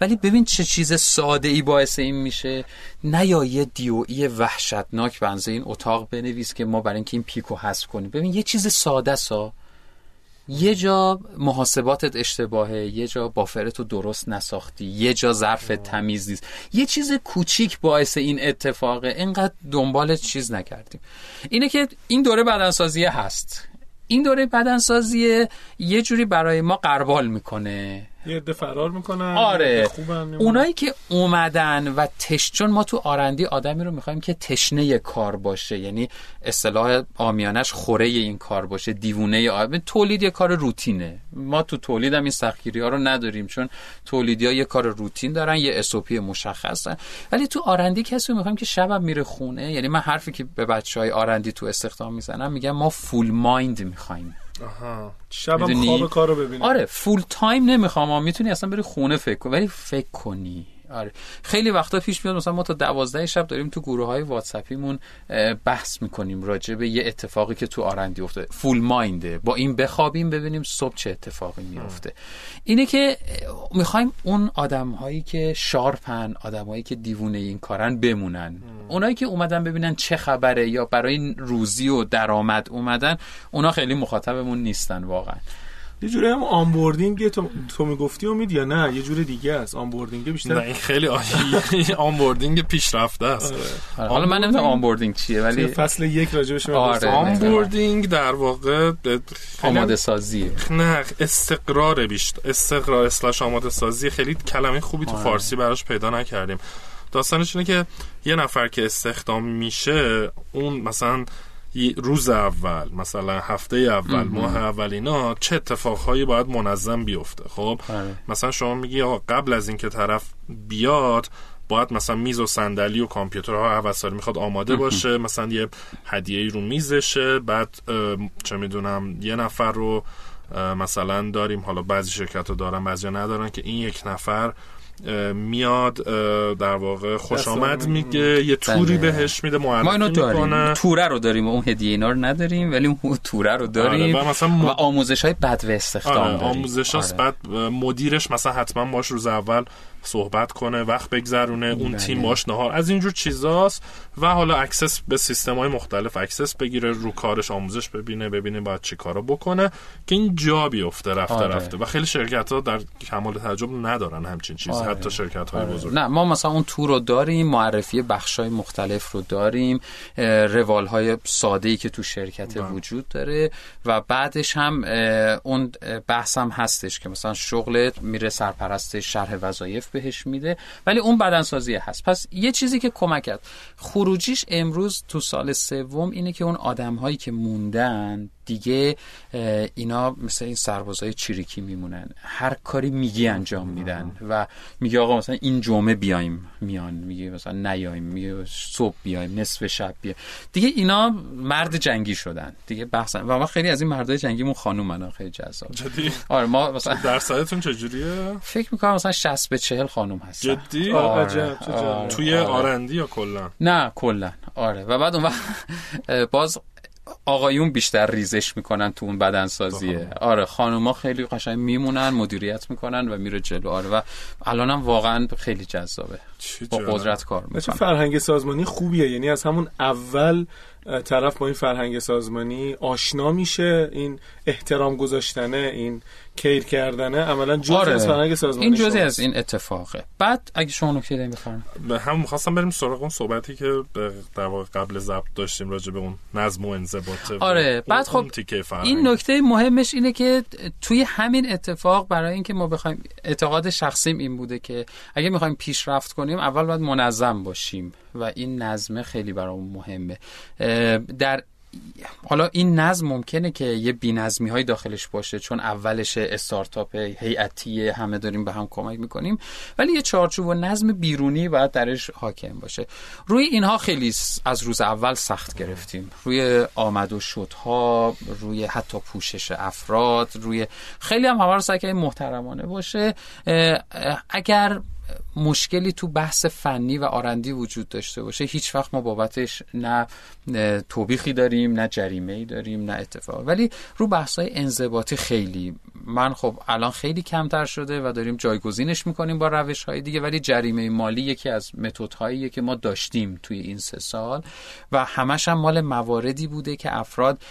ولی ببین چه چیز ساده ای باعث این میشه. نه یا یه دیوئی وحشتناک بنزه این اتاق بنویس که ما برای اینکه این پیکو حذف کنیم. ببین یه چیز ساده سا. یه جا محاسباتت اشتباهه یه جا بافرتو درست نساختی یه جا ظرف تمیز نیست. یه چیز کوچیک باعث این اتفاقه. اینقدر دنبال چیز نکردیم. اینه که این دوره بدنسازی هست. این دوره بدنسازی یه جوری برای ما قربال می‌کنه. یه عده فرار می‌کنن آره. اونایی که اومدن و تش چون ما تو آرندی آدمی رو می‌خوایم که تشنه کار باشه یعنی اصطلاح آمیانش خوره این کار باشه دیوونه آدم تولید یه کار روتینه. ما تو تولید هم این سختگیری ها رو نداریم چون تولیدی ها یه کار روتین دارن یه اسوپی مشخص دارن ولی تو آرندی کسی رو می‌خوایم که شبم میره خونه یعنی من حرفی که به بچه های آرندی تو استخدام می‌زنم میگم ما فول مایند می‌خوایم. آها. شبم؟ خواب کار رو ببینیم آره full time نمی‌خوام می‌تونی اصلا بری خونه فکر کنی ولی فکر کنی. آره. خیلی وقتا پیش میاد مثلا ما تا دوازده شب داریم تو گروه های واتساپیمون اه، بحث می‌کنیم راجع به یه اتفاقی که تو R&D افتاده. full mind ه با این بخوابیم ببینیم صبح چه اتفاقی میفته اینه که می‌خوایم اون آدم هایی که sharp ن آدم هایی که دیوونه این کارن بمونن. اونایی که اومدن ببینن چه خبره یا برای روزی و درآمد اومدن اونا خیلی مخاطبمون نیستن واقعا. یه جوری هم onboarding تو تو می‌گفتی امید یا نه؟ یه جور دیگه است. onboarding نه بیشتر این خیلی عالی onboarding پیشرفته است. آره، حالا من نمی‌دونم onboarding چیه ولی فصل یک راجبش آره. onboarding در واقع آماده سازی نه استقرار بیشتر استقرار slash آماده سازی خیلی کلمه خوبی تو آره. فارسی براش پیدا نکردیم. داستانش اینه که یه نفر که استخدام میشه اون مثلا روز اول مثلا هفته اول ماه اول اینا چه اتفاقهایی باید منظم بیفته؟ خب؟ آره. مثلا شما میگی آقا قبل از اینکه طرف بیاد باید مثلا میز و صندلی و کامپیوترها وسایل می‌خواد آماده باشه مثلا یه هدیه رو میزشه بعد چه می‌دونم یه نفر رو مثلا داریم حالا بعضی شرکت رو دارن بعضی ندارن که این یک نفر میاد در واقع خوش آمد. میگه یه توری بله. بهش میده ما اینو معرفی داریم می‌کنه توره رو داریم اون هدیه اینا رو نداریم ولی اون توره رو داریم آره، و مثلا م- و آموزش های بدو استخدام آره داریم آموزش آره. بعد مدیرش مثلا حتما باش روز اول صحبت کنه وقت بگذرونه اون بله. تیم باش نهار از اینجور چیزاست و حالا access به سیستم های مختلف access بگیره رو کارش آموزش ببینه ببینه باید چی کارا بکنه که این جا بیفته رفته آره. رفته و خیلی شرکت ها در کمال تعجب ندارن همچین چیزی آره. حتی شرکت های آره. بزرگ نه ما مثلا اون تور رو داریم معرفی بخش های مختلف رو داریم روال های ساده ای که تو شرکت بله. وجود داره و بعدش هم اون بحث هم هستش که مثلا شغلت میره سرپرست شرح وظایف بهش میده ولی اون بدنسازی هست پس یه چیزی که کمک کرد خروجیش امروز تو سال سوم اینه که اون آدم هایی که موندن دیگه اینا مثل این سربازای چریکی میمونن. هر کاری میگی انجام میدن و میگه آقا مثلا این جمعه بیایم میان میگه مثلا نیایم میگه صبح بیایم نصف شب بیایم. دیگه اینا مرد جنگی شدن. دیگه بحثن و ما خیلی از این مردای جنگیمون خانومن خیلی جذاب. جدی؟ آره ما مثلا درصدتون چجوریه؟ فکر می‌کنم مثلا 60 به 40 خانوم هستن. جدی؟ آه، آره، عجب،. آره، توی آره. آرندی یا کلا؟ نه کلا. آره. و بعد اون وقت باز آقایون بیشتر ریزش می‌کنن تو اون بدنسازیه. آره خانوما خیلی قشنگ میمونن مدیریت می‌کنن و میره جلو. آره و الانم واقعا خیلی جذابه. با. قدرت کار چه می‌کنن. فرهنگ سازمانی خوبیه. یعنی از همون اول طرف با این فرهنگ سازمانی آشنا میشه این احترام گذاشتنه این کیر کردنه عملا جزء آره. از فرهنگ سازمانی این جزی شماست. از این اتفاقه بعد اگه شما نکته دارین بفرمایید به هم می‌خواستم بریم سراغ اون صحبتی که در واقع قبل ضبط داشتیم راجع به اون نظم و انضباطه و آره، بعد خب. این نکته مهمش اینه که توی همین اتفاق برای اینکه ما بخوایم اعتقاد شخصیم این بوده که اگه می‌خوایم پیشرفت کنیم اول باید منظم باشیم و این نظمه خیلی برامون مهمه در حالا این نظم ممکنه که یه بینظمی های داخلش باشه چون اولش استارتاپ هیئتی همه داریم به هم کمک می‌کنیم ولی یه چارچوب و نظم بیرونی باید درش حاکم باشه. روی اینها خیلی از روز اول سخت گرفتیم. روی آمد و شدها روی حتی پوشش افراد روی خیلی هم همه رو سعی محترمانه باشه. اگر مشکلی تو بحث فنی و آرندی وجود داشته باشه. هیچ وقت ما بابتش نه توبیخی داریم نه جریمه ای داریم نه اتفاق. ولی رو بحث های انضباطی خیلی من خب الان خیلی کمتر شده و داریم جایگزینش می‌کنیم با روش های دیگه ولی جریمه مالی یکی از متد هاییه که ما داشتیم توی این سه سال و همش هم مال مواردی بوده که افراد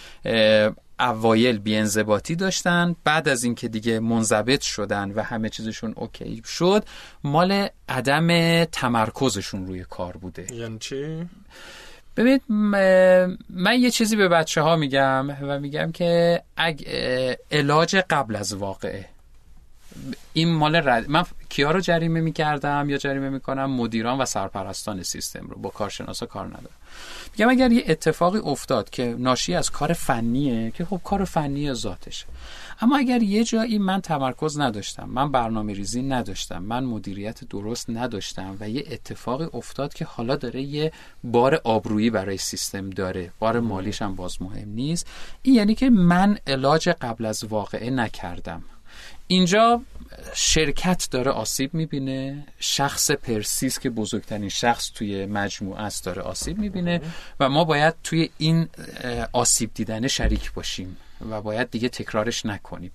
اوایل بیانضباطی داشتن بعد از اینکه دیگه منضبط شدن و همه چیزشون اوکی شد مال عدم تمرکزشون روی کار بوده یعنی چی؟ ببینید من یه چیزی به بچه ها میگم و میگم که علاج قبل از واقعه این مال رد... من کیا رو جریمه می‌کردم یا جریمه می‌کنم؟ مدیران و سرپرستان سیستم رو. با کارشناسا کار ندارم. میگم اگر یه اتفاقی افتاد که ناشی از کار فنیه که خب کار فنی ذاتشه. اما اگر یه جایی من تمرکز نداشتم من برنامه ریزی نداشتم من مدیریت درست نداشتم و یه اتفاقی افتاد که حالا داره یه بار آبرویی برای سیستم داره بار مالیش هم باز مهم نیست. این یعنی که من علاج قبل از واقعه نکردم. اینجا شرکت داره آسیب می‌بینه شخص پرسیس که بزرگترین شخص توی مجموعه است داره آسیب می‌بینه و ما باید توی این آسیب دیدن شریک باشیم و باید دیگه تکرارش نکنیم.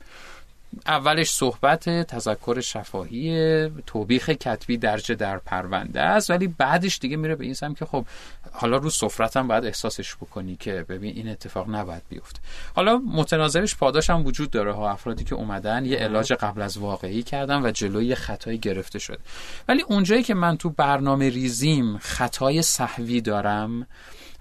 اولش صحبت تذکر شفاهی توبیخ کتبی درجه در پرونده است ولی بعدش دیگه میره به این سمت که خب حالا رو سفرت هم باید احساسش بکنی که ببین این اتفاق نباید بیفته حالا متناظرش پاداش هم وجود داره ها افرادی که اومدن یه علاج قبل از واقعی کردن و جلوی خطایی گرفته شده. ولی اونجایی که من تو برنامه ریزیم خطای صحوی دارم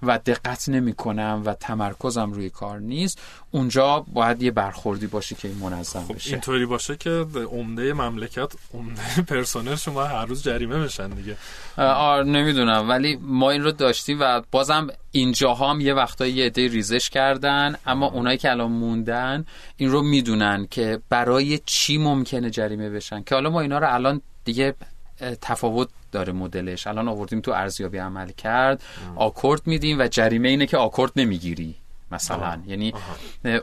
و دقت نمی کنم و تمرکزم روی کار نیست اونجا باید یه برخوردی باشه که منظم خب بشه. اینطوری باشه که عمده مملکت عمده پرسنل شما هر روز جریمه بشن دیگه. آره نمی‌دونم ولی ما این رو داشتیم و بازم اینجا هم یه وقتایی یه عده ریزش کردن اما اونایی که الان موندن این رو می‌دونن که برای چی ممکنه جریمه بشن که حالا ما اینا رو الان دیگه تفاوت داره مدلش. الان آوردیم تو ارزیابی عمل کرد. آکورد میدیم و جریمه اینه که آکورد نمی‌گیری مثلا. یعنی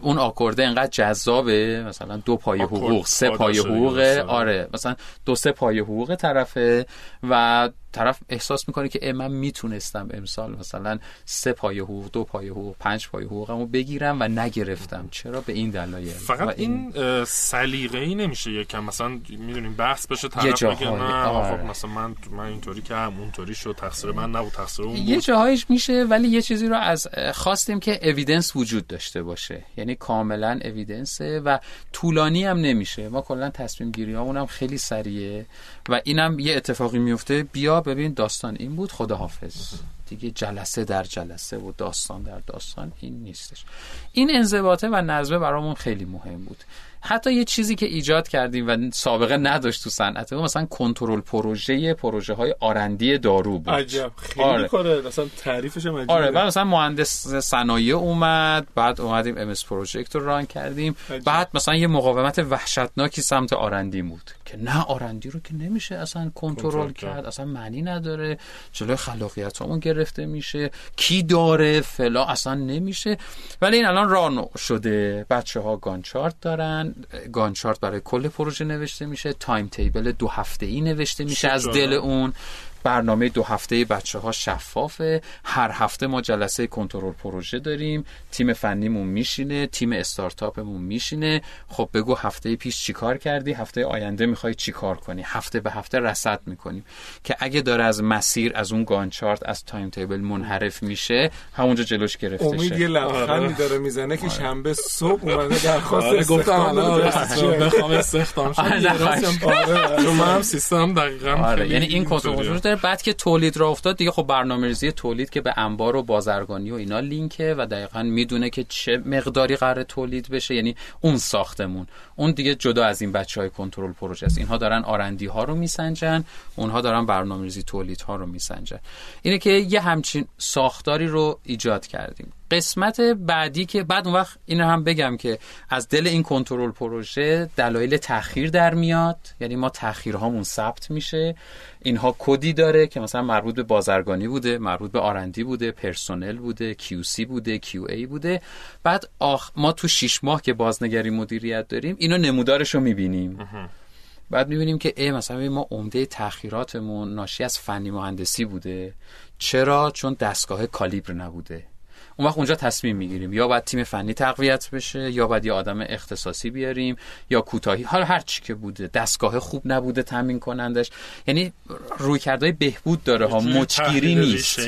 اون آکورده انقدر جذابه مثلا دو پای حقوق سه پای حقوق آره. مثلا دو سه پای حقوق طرفه و طرف احساس می‌کنه که من می‌تونستم امسال مثلا سه پای حقوق دو پای حقوق پنج پای حقوقمو بگیرم و نگرفتم. چرا؟ به این دلایل. فقط این سلیقه ای نمیشه یکم. مثلا می‌دونیم بحث بشه طرف بگه نه آره. خب مثلا من من اینطوری که اونطوری شد تقصیر من نبود تقصیر اون بود. یه جاهایش میشه ولی یه چیزی رو از خواستیم که اویدنس وجود داشته باشه. یعنی کاملا اویدنسه و طولانی هم نمیشه. ما کلا تصمیم گیری هم خیلی سریعه. و اینم یه اتفاقی میفته. بیا ببین داستان. این بود خداحافظ. دیگه جلسه در جلسه و داستان در داستان این نیستش. این انضباطه و نظمه برامون خیلی مهم بود. حتی یه چیزی که ایجاد کردیم و سابقه نداشت تو صنعت مثلا کنترل پروژه پروژه های R&D دارو بود. عجب. خیلی آره. کاره. مثلا تعریفش هم آره. بعد مثلا مهندس صنایع اومد بعد اومدیم MS Project رو run کردیم. عجب. بعد مثلا یه مقاومت وحشتناکی سمت R&D بود که نه R&D رو که نمیشه اصلا کنترل کرد اصلا معنی نداره جلوی خلاقیتمون گرفته میشه کی داره فلا اصلا نمیشه. ولی این الان run شده. بچه ها Gantt chart دارن Gantt chart برای کل پروژه نوشته میشه timetable دو هفته ای نوشته میشه از دل اون. برنامه دو هفته بچه ها شفافه. هر هفته ما جلسه کنترل پروژه داریم. تیم فنیمون میشینه تیم استارتاپمون میشینه. خب بگو هفته پیش چیکار کردی؟ هفته آینده می‌خوای چیکار کنی؟ هفته به هفته رصد می‌کنیم. که اگه داره از مسیر از اون Gantt chart از timetable منحرف میشه همونجا جلوش گرفته می‌شه. یه لبخندی داره می‌زنه که شنبه صبح اومده درخواست آره گفتم بخوام استخدام شم. آره، آره چون منم سیستم دقیقاً آره یعنی این کنترل بعد که تولید را افتاد دیگه خب برنامه‌ریزی تولید که به انبار و بازرگانی و اینا لینکه و دقیقا می‌دونه که چه مقداری قرار تولید بشه یعنی اون ساختمون. اون دیگه جدا از این بچه های کنترل پروژه است. اینها دارن آرندی ها رو میسنجن اونها دارن برنامه‌ریزی تولید ها رو میسنجن. اینه که یه همچین ساختاری رو ایجاد کردیم. قسمت بعدی که بعد اون وقت اینو هم بگم که از دل این کنترل پروژه دلایل تاخیر در میاد. یعنی ما تاخیرهامون ثبت میشه. اینها کدی داره که مثلا مربوط به بازرگانی بوده مربوط به آرندی بوده پرسنل بوده QC بوده QA بوده. بعد آخ ما تو شیش ماه که بازنگری مدیریت داریم اینو نمودارش رو می‌بینیم بعد می‌بینیم که ای مثلا ما عمده تاخیراتمون ناشی از فنی مهندسی بوده. چرا؟ چون دستگاه کالیبر نبوده. اون وقت اونجا تصمیم می‌گیریم. یا باید تیم فنی تقویت بشه یا باید یه آدم اختصاصی بیاریم یا کوتاهی. حالا هر چی که بوده. دستگاه خوب نبوده تامین کنندش. یعنی رویکردهای بهبود داره ها. مچگیری نیست.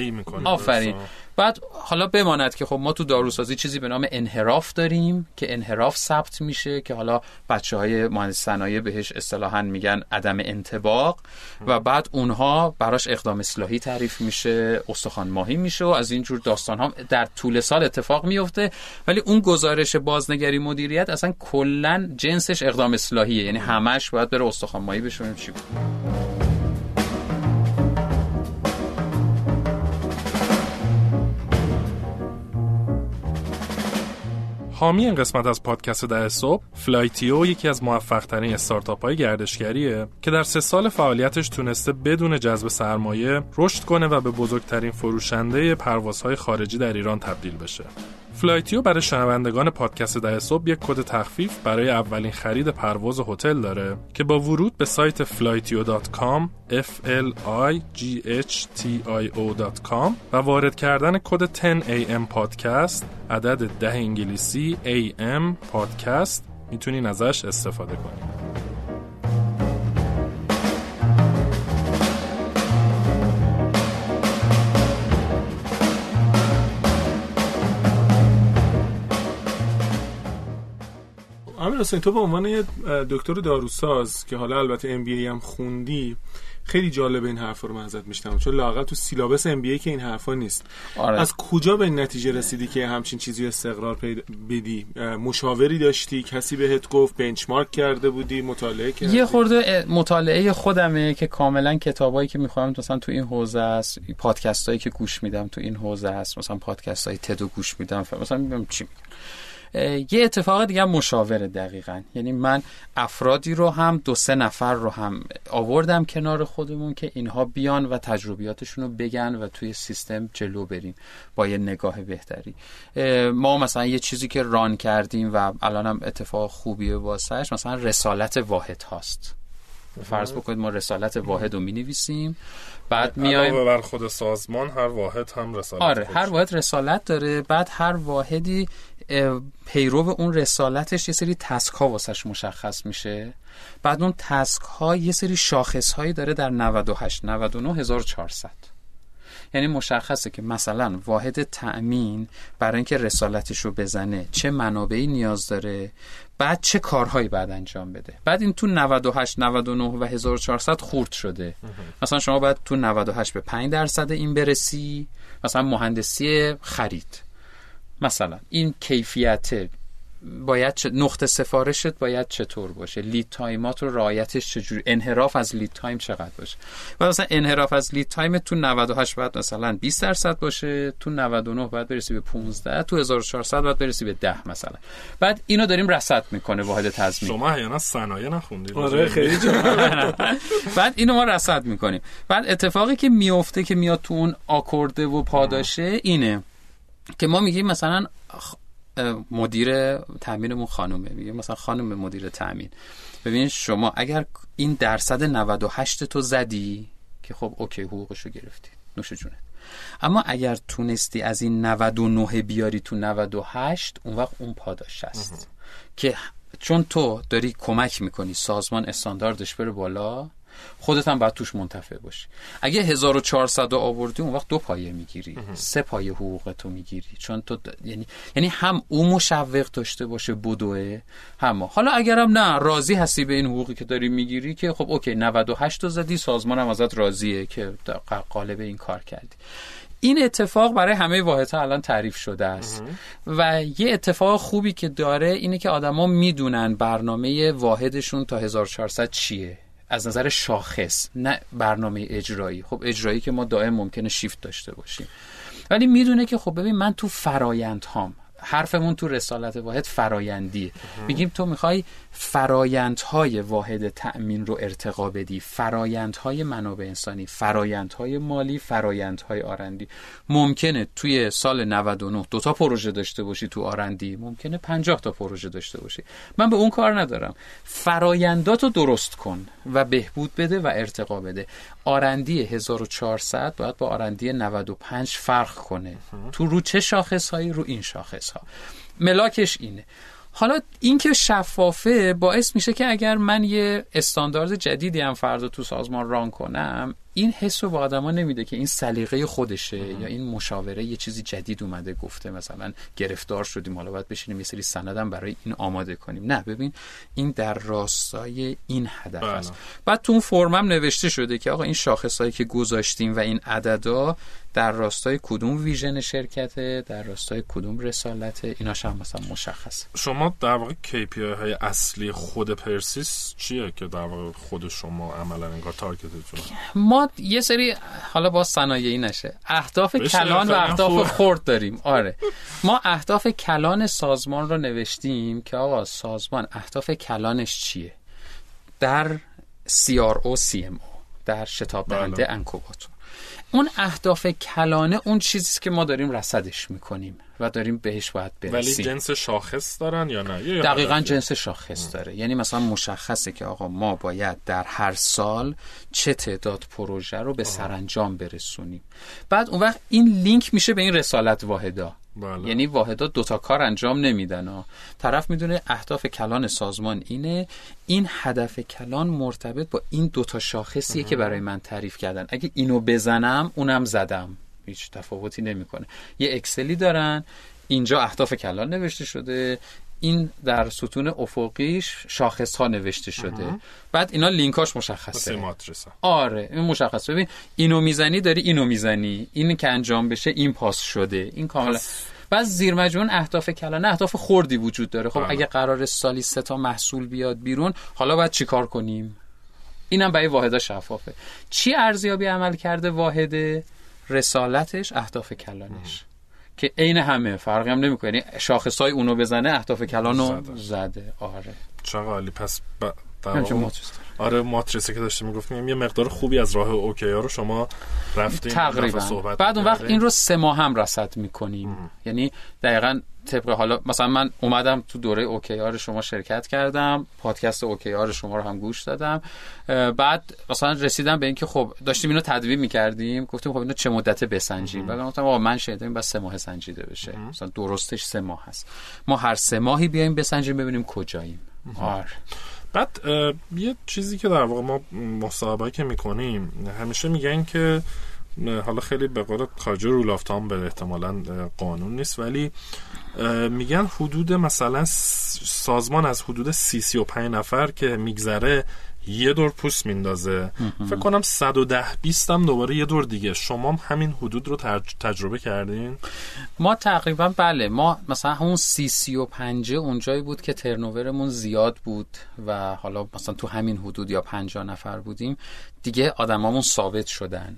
آفرین. بعد حالا بماند که خب ما تو داروسازی چیزی به نام انحراف داریم که انحراف ثبت میشه که حالا بچه های مهندس صنایع بهش اصطلاحا میگن عدم انتباق و بعد اونها براش اقدام اصلاحی تعریف میشه استخوان ماهی میشه و از اینجور داستان ها در طول سال اتفاق میفته ولی اون گزارش بازنگری مدیریت اصلا کلا جنسش اقدام اصلاحیه یعنی همش باید بره استخوان ماهی بشه چی بود. حامی این قسمت از پادکست ده صبح Flightio یکی از موفق ترین استارتاپ های گردشگریه که در سه سال فعالیتش تونسته بدون جذب سرمایه رشد کنه و به بزرگترین فروشنده پروازهای خارجی در ایران تبدیل بشه. Flightio برای شنوندگان پادکست ده صبح یک کد تخفیف برای اولین خرید پرواز هتل داره که با ورود به سایت flightio.com f l i g h t i o.com و وارد کردن کد 10am پادکست عدد ده انگلیسی am پادکست می‌تونین ازش استفاده کنید. امیر حسین تو به عنوان یه دکتر داروساز که حالا البته ام بی ای هم خوندی خیلی جالب این حرف رو من ازت میشتم چون لاقل تو سیلابس ام بی که این حرفا نیست. آره. از کجا به این نتیجه رسیدی که همچین چیزی استقرار پیدا بدی؟ مشاوری داشتی؟ کسی بهت گفت بنچمارک کرده بودی؟ مطالعه کردی؟ یه خورده مطالعه خودمه که کاملا کتابایی که می‌خوام مثلا تو این حوزه است پادکست هایی که گوش میدم تو این حوزه است مثلا پادکست های تدو گوش میدم مثلا میگم چی میگم. یه اتفاق دیگه مشاوره دقیقا. یعنی من افرادی رو هم دو سه نفر رو هم آوردم کنار خودمون که اینها بیان و تجربیاتشون رو بگن و توی سیستم جلو بریم با یه نگاه بهتری. ما مثلا یه چیزی که ران کردیم و الان هم اتفاق خوبیه واسهش مثلا رسالت واحد هاست. فرض بکنید ما رسالت واحد رو می نویسیم بعد میایم بر خود سازمان هر واحد هم رسالت آره هر واحد رسالت داره بعد هر واحدی پیرو اون رسالتش یه سری تسک ها واسش مشخص میشه. بعد اون تسک ها یه سری شاخص هایی داره در 98 99 1400 یعنی مشخصه که مثلا واحد تأمین برای اینکه رسالتش رو بزنه چه منابعی نیاز داره بعد چه کارهایی بعد انجام بده. بعد این تو 98 99 و 1400 خورد شده. مثلا شما باید تو 98 به 5 درصد این برسی مثلا مهندسی خرید. مثلا این کیفیت باید چه نقطه سفارشت باید چطور باشه؟ lead time ات رو رعایتش چجوری انحراف از lead time چقدر باشه؟ و مثلا انحراف از لید تایم تو 98 باید مثلا 20 درصد باشه تو 99 باید برسی به 15 تو 1400 باید برسی به 10 مثلا. بعد اینو داریم رصد می‌کنه واحد تضمین. شما احیانا صنایع نخوندید. آره خیلی بعد اینو ما رصد می‌کنیم. بعد اتفاقی که میفته که میاد تو اون آکورده و پاداشه اینه. که ما میگیم مثلا مدیر تامینمون خانومه. میگه مثلا خانم مدیر تامین ببین شما اگر این درصد 98 تو زدی که خب اوکی حقوقشو گرفتی. نوش جونت. اما اگر تونستی از این 99 بیاری تو 98 اون وقت اون پاداش هست که چون تو داری کمک می‌کنی سازمان استانداردش بره بالا خودت هم باید توش منتفع باشی. اگه 1400 آوردی اون وقت دو پایه می‌گیری. سه پایه حقوق تو می‌گیری. چون تو یعنی یعنی هم او مشوق داشته باشه بدوه هم حالا اگرم نه راضی هستی به این حقوقی که داری می‌گیری که خب اوکی 98 تا زدی سازمان هم ازت راضیه که قالب این کار کردی. این اتفاق برای همه واحدها الان تعریف شده است. و یه اتفاق خوبی که داره اینه که آدما می‌دونن برنامه واحدشون تا 1400 چیه. از نظر شاخص نه برنامه اجرایی. خب اجرایی که ما دائم ممکنه شیفت داشته باشیم. ولی می‌دونه که خب ببین من تو فرایند هام حرفمون تو رسالت واحد فرایندیه میگیم تو می‌خوای فرایندهای واحد تأمین رو ارتقا بدی. فرایندهای منابع انسانی فرایندهای مالی فرایندهای آرندی. ممکنه توی سال 99 دو تا پروژه داشته باشی تو آرندی. ممکنه 50 تا پروژه داشته باشی. من به اون کار ندارم. فراینداتو درست کن و بهبود بده و ارتقا بده. آرندی 1400 باید با آرندی 95 فرق کنه. تو رو چه شاخص هایی رو این شاخص ها ملاکش اینه. حالا اینکه شفافه باعث میشه که اگر من یه استاندارد جدیدی هم فردا تو سازمان ران کنم این حس رو به آدما نمیده که این سلیقه خودشه یا این مشاوره یه چیزی جدید اومده گفته مثلا گرفتار شدیم حالا باید بشینیم یه سری سندم برای این آماده کنیم. نه ببین این در راستای این هدف بله. است. بعد تو اون فرمم نوشته شده که آقا این شاخصایی که گذاشتیم و این عددا در راستای کدوم ویژن شرکته؟ در راستای کدوم رسالته ایناش هم مثلا مشخصه. شما در واقع KPI های اصلی خود پرسیس چیه که در واقع خود شما عملا انگار تارگتتون؟ ما یه سری حالا با صنایعی نشه. اهداف کلان و اهداف. خرد داریم. آره. ما اهداف کلان سازمان رو نوشتیم که آقا سازمان اهداف کلانش چیه؟ در CRO CMO در شتاب دهنده بله. انکوباتور. اون اهداف کلانه اون چیزی که ما داریم رصدش می‌کنیم و داریم بهش باید ولی برسیم. جنس شاخص دارن یا نه؟ یه دقیقا. جنس شاخص داره. یعنی مثلا مشخصه که آقا ما باید در هر سال چه تعداد پروژه رو به سرانجام برسونیم. بعد اون وقت این لینک میشه به این رسالت واحدا. بله. یعنی واحدا دوتا کار انجام نمیدن. ها. طرف می‌دونه اهداف کلان سازمان اینه. این هدف کلان مرتبط با این دوتا شاخصیه که برای من تعریف کردن. اگه اینو بزنم اونم زدم. هیچ تفاوتی نمی‌کنه. یه اکسلی دارن. اینجا اهداف کلان نوشته شده. این در ستون افقیش شاخص ها نوشته شده. بعد اینا لینکاش مشخصه. ماتریس آره این مشخصه. ببین اینو می‌زنی داری اینو می‌زنی. این که انجام بشه این پاس شده. این کاملا. بعد زیر مجموع اهداف کلانه اهداف خوردی وجود داره. خب بله. اگه قرار سالی سه تا محصول بیاد بیرون حالا باید چیکار کنیم؟ اینم برای واحدا شفافه. چی ارزیابی عمل کرده واحد رسالتش؟ اهداف کلانش. که عین همه فرقی هم نمی‌کنه. یعنی شاخصای اونو بزنه اهداف کلانو زده. زده. آره. چقدر عالی. پس ب... ماتریس. آره ماتریسه که داشتیم می‌گفتیم یه مقدار خوبی از راه OKR ها رو شما رفتین تقریبا. صحبت بعد اون وقت. این رو سه ماه هم رصد می‌کنیم. یعنی دقیقا طبق حالا مثلا من اومدم تو دوره OKR شما شرکت کردم پادکست OKR شما رو هم گوش دادم. بعد مثلا رسیدم به اینکه خب داشتیم اینو تدوین می‌کردیم گفتیم خب اینو چه مدت بسنجیم؟ بعد گفتم آقا من شنیدم این بس سه ماه سنجیده بشه. مثلا درستش سه ماه هست. ما هر سه ماهی بیایم بسنجیم ببینیم کجاییم. آره. بعد یه چیزی که در واقع ما مصاحبه که می‌کنیم همیشه میگن که حالا خیلی به قول خارجی رول آف تام به احتمالا قانون نیست ولی میگن حدود مثلا سازمان از حدود سی سی و پنج نفر که میگذره یه دور پوست میندازه. فکر کنم 110 20 هم دوباره یه دور دیگه. شما هم همین حدود رو تج- تجربه کردین؟ ما تقریبا بله ما مثلا همون سی سی و پنجه اونجایی بود که ترنوورمون زیاد بود و حالا مثلا تو همین حدود یا پنجاه نفر بودیم. دیگه آدمامون ثابت شدن.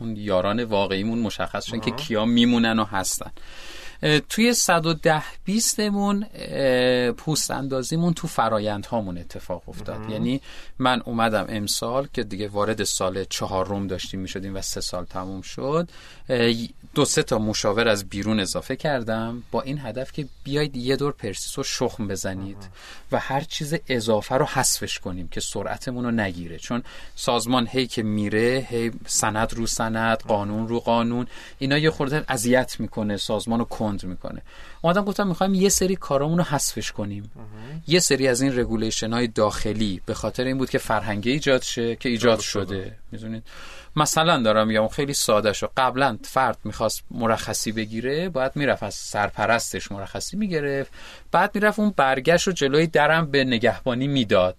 اون یاران واقعیمون مشخص شدن که کیا میمونن و هستن. توی 110 بیستمون اه، پوست اندازیمون تو فرایند هامون اتفاق افتاد. یعنی من اومدم امسال که دیگه وارد سال چهارم داشتیم می‌شدیم و سه سال تموم شد. دو سه تا مشاور از بیرون اضافه کردم. با این هدف که بیاید یه دور پرسیس رو شخم بزنید و هر چیز اضافه رو حذفش کنیم که سرعتمون رو نگیره. چون سازمان هی که میره هی سند رو سند قانون رو قانون اینا یه خورده اذیت می‌کنه سازمان رو کند می‌کنه. اومدم گفتم می‌خوایم یه سری کارامون رو حذفش کنیم. یه سری از این regulation های داخلی به خاطر این بود که فرهنگی ایجاد شه که ایجاد شده. می‌دونید؟ مثلا دارم میگم خیلی ساده شو قبلا فرد می‌خواست مرخصی بگیره باید می‌رفت از سرپرستش مرخصی می‌گرفت. بعد می‌رفت اون برگشت رو جلوی درم به نگهبانی می‌داد.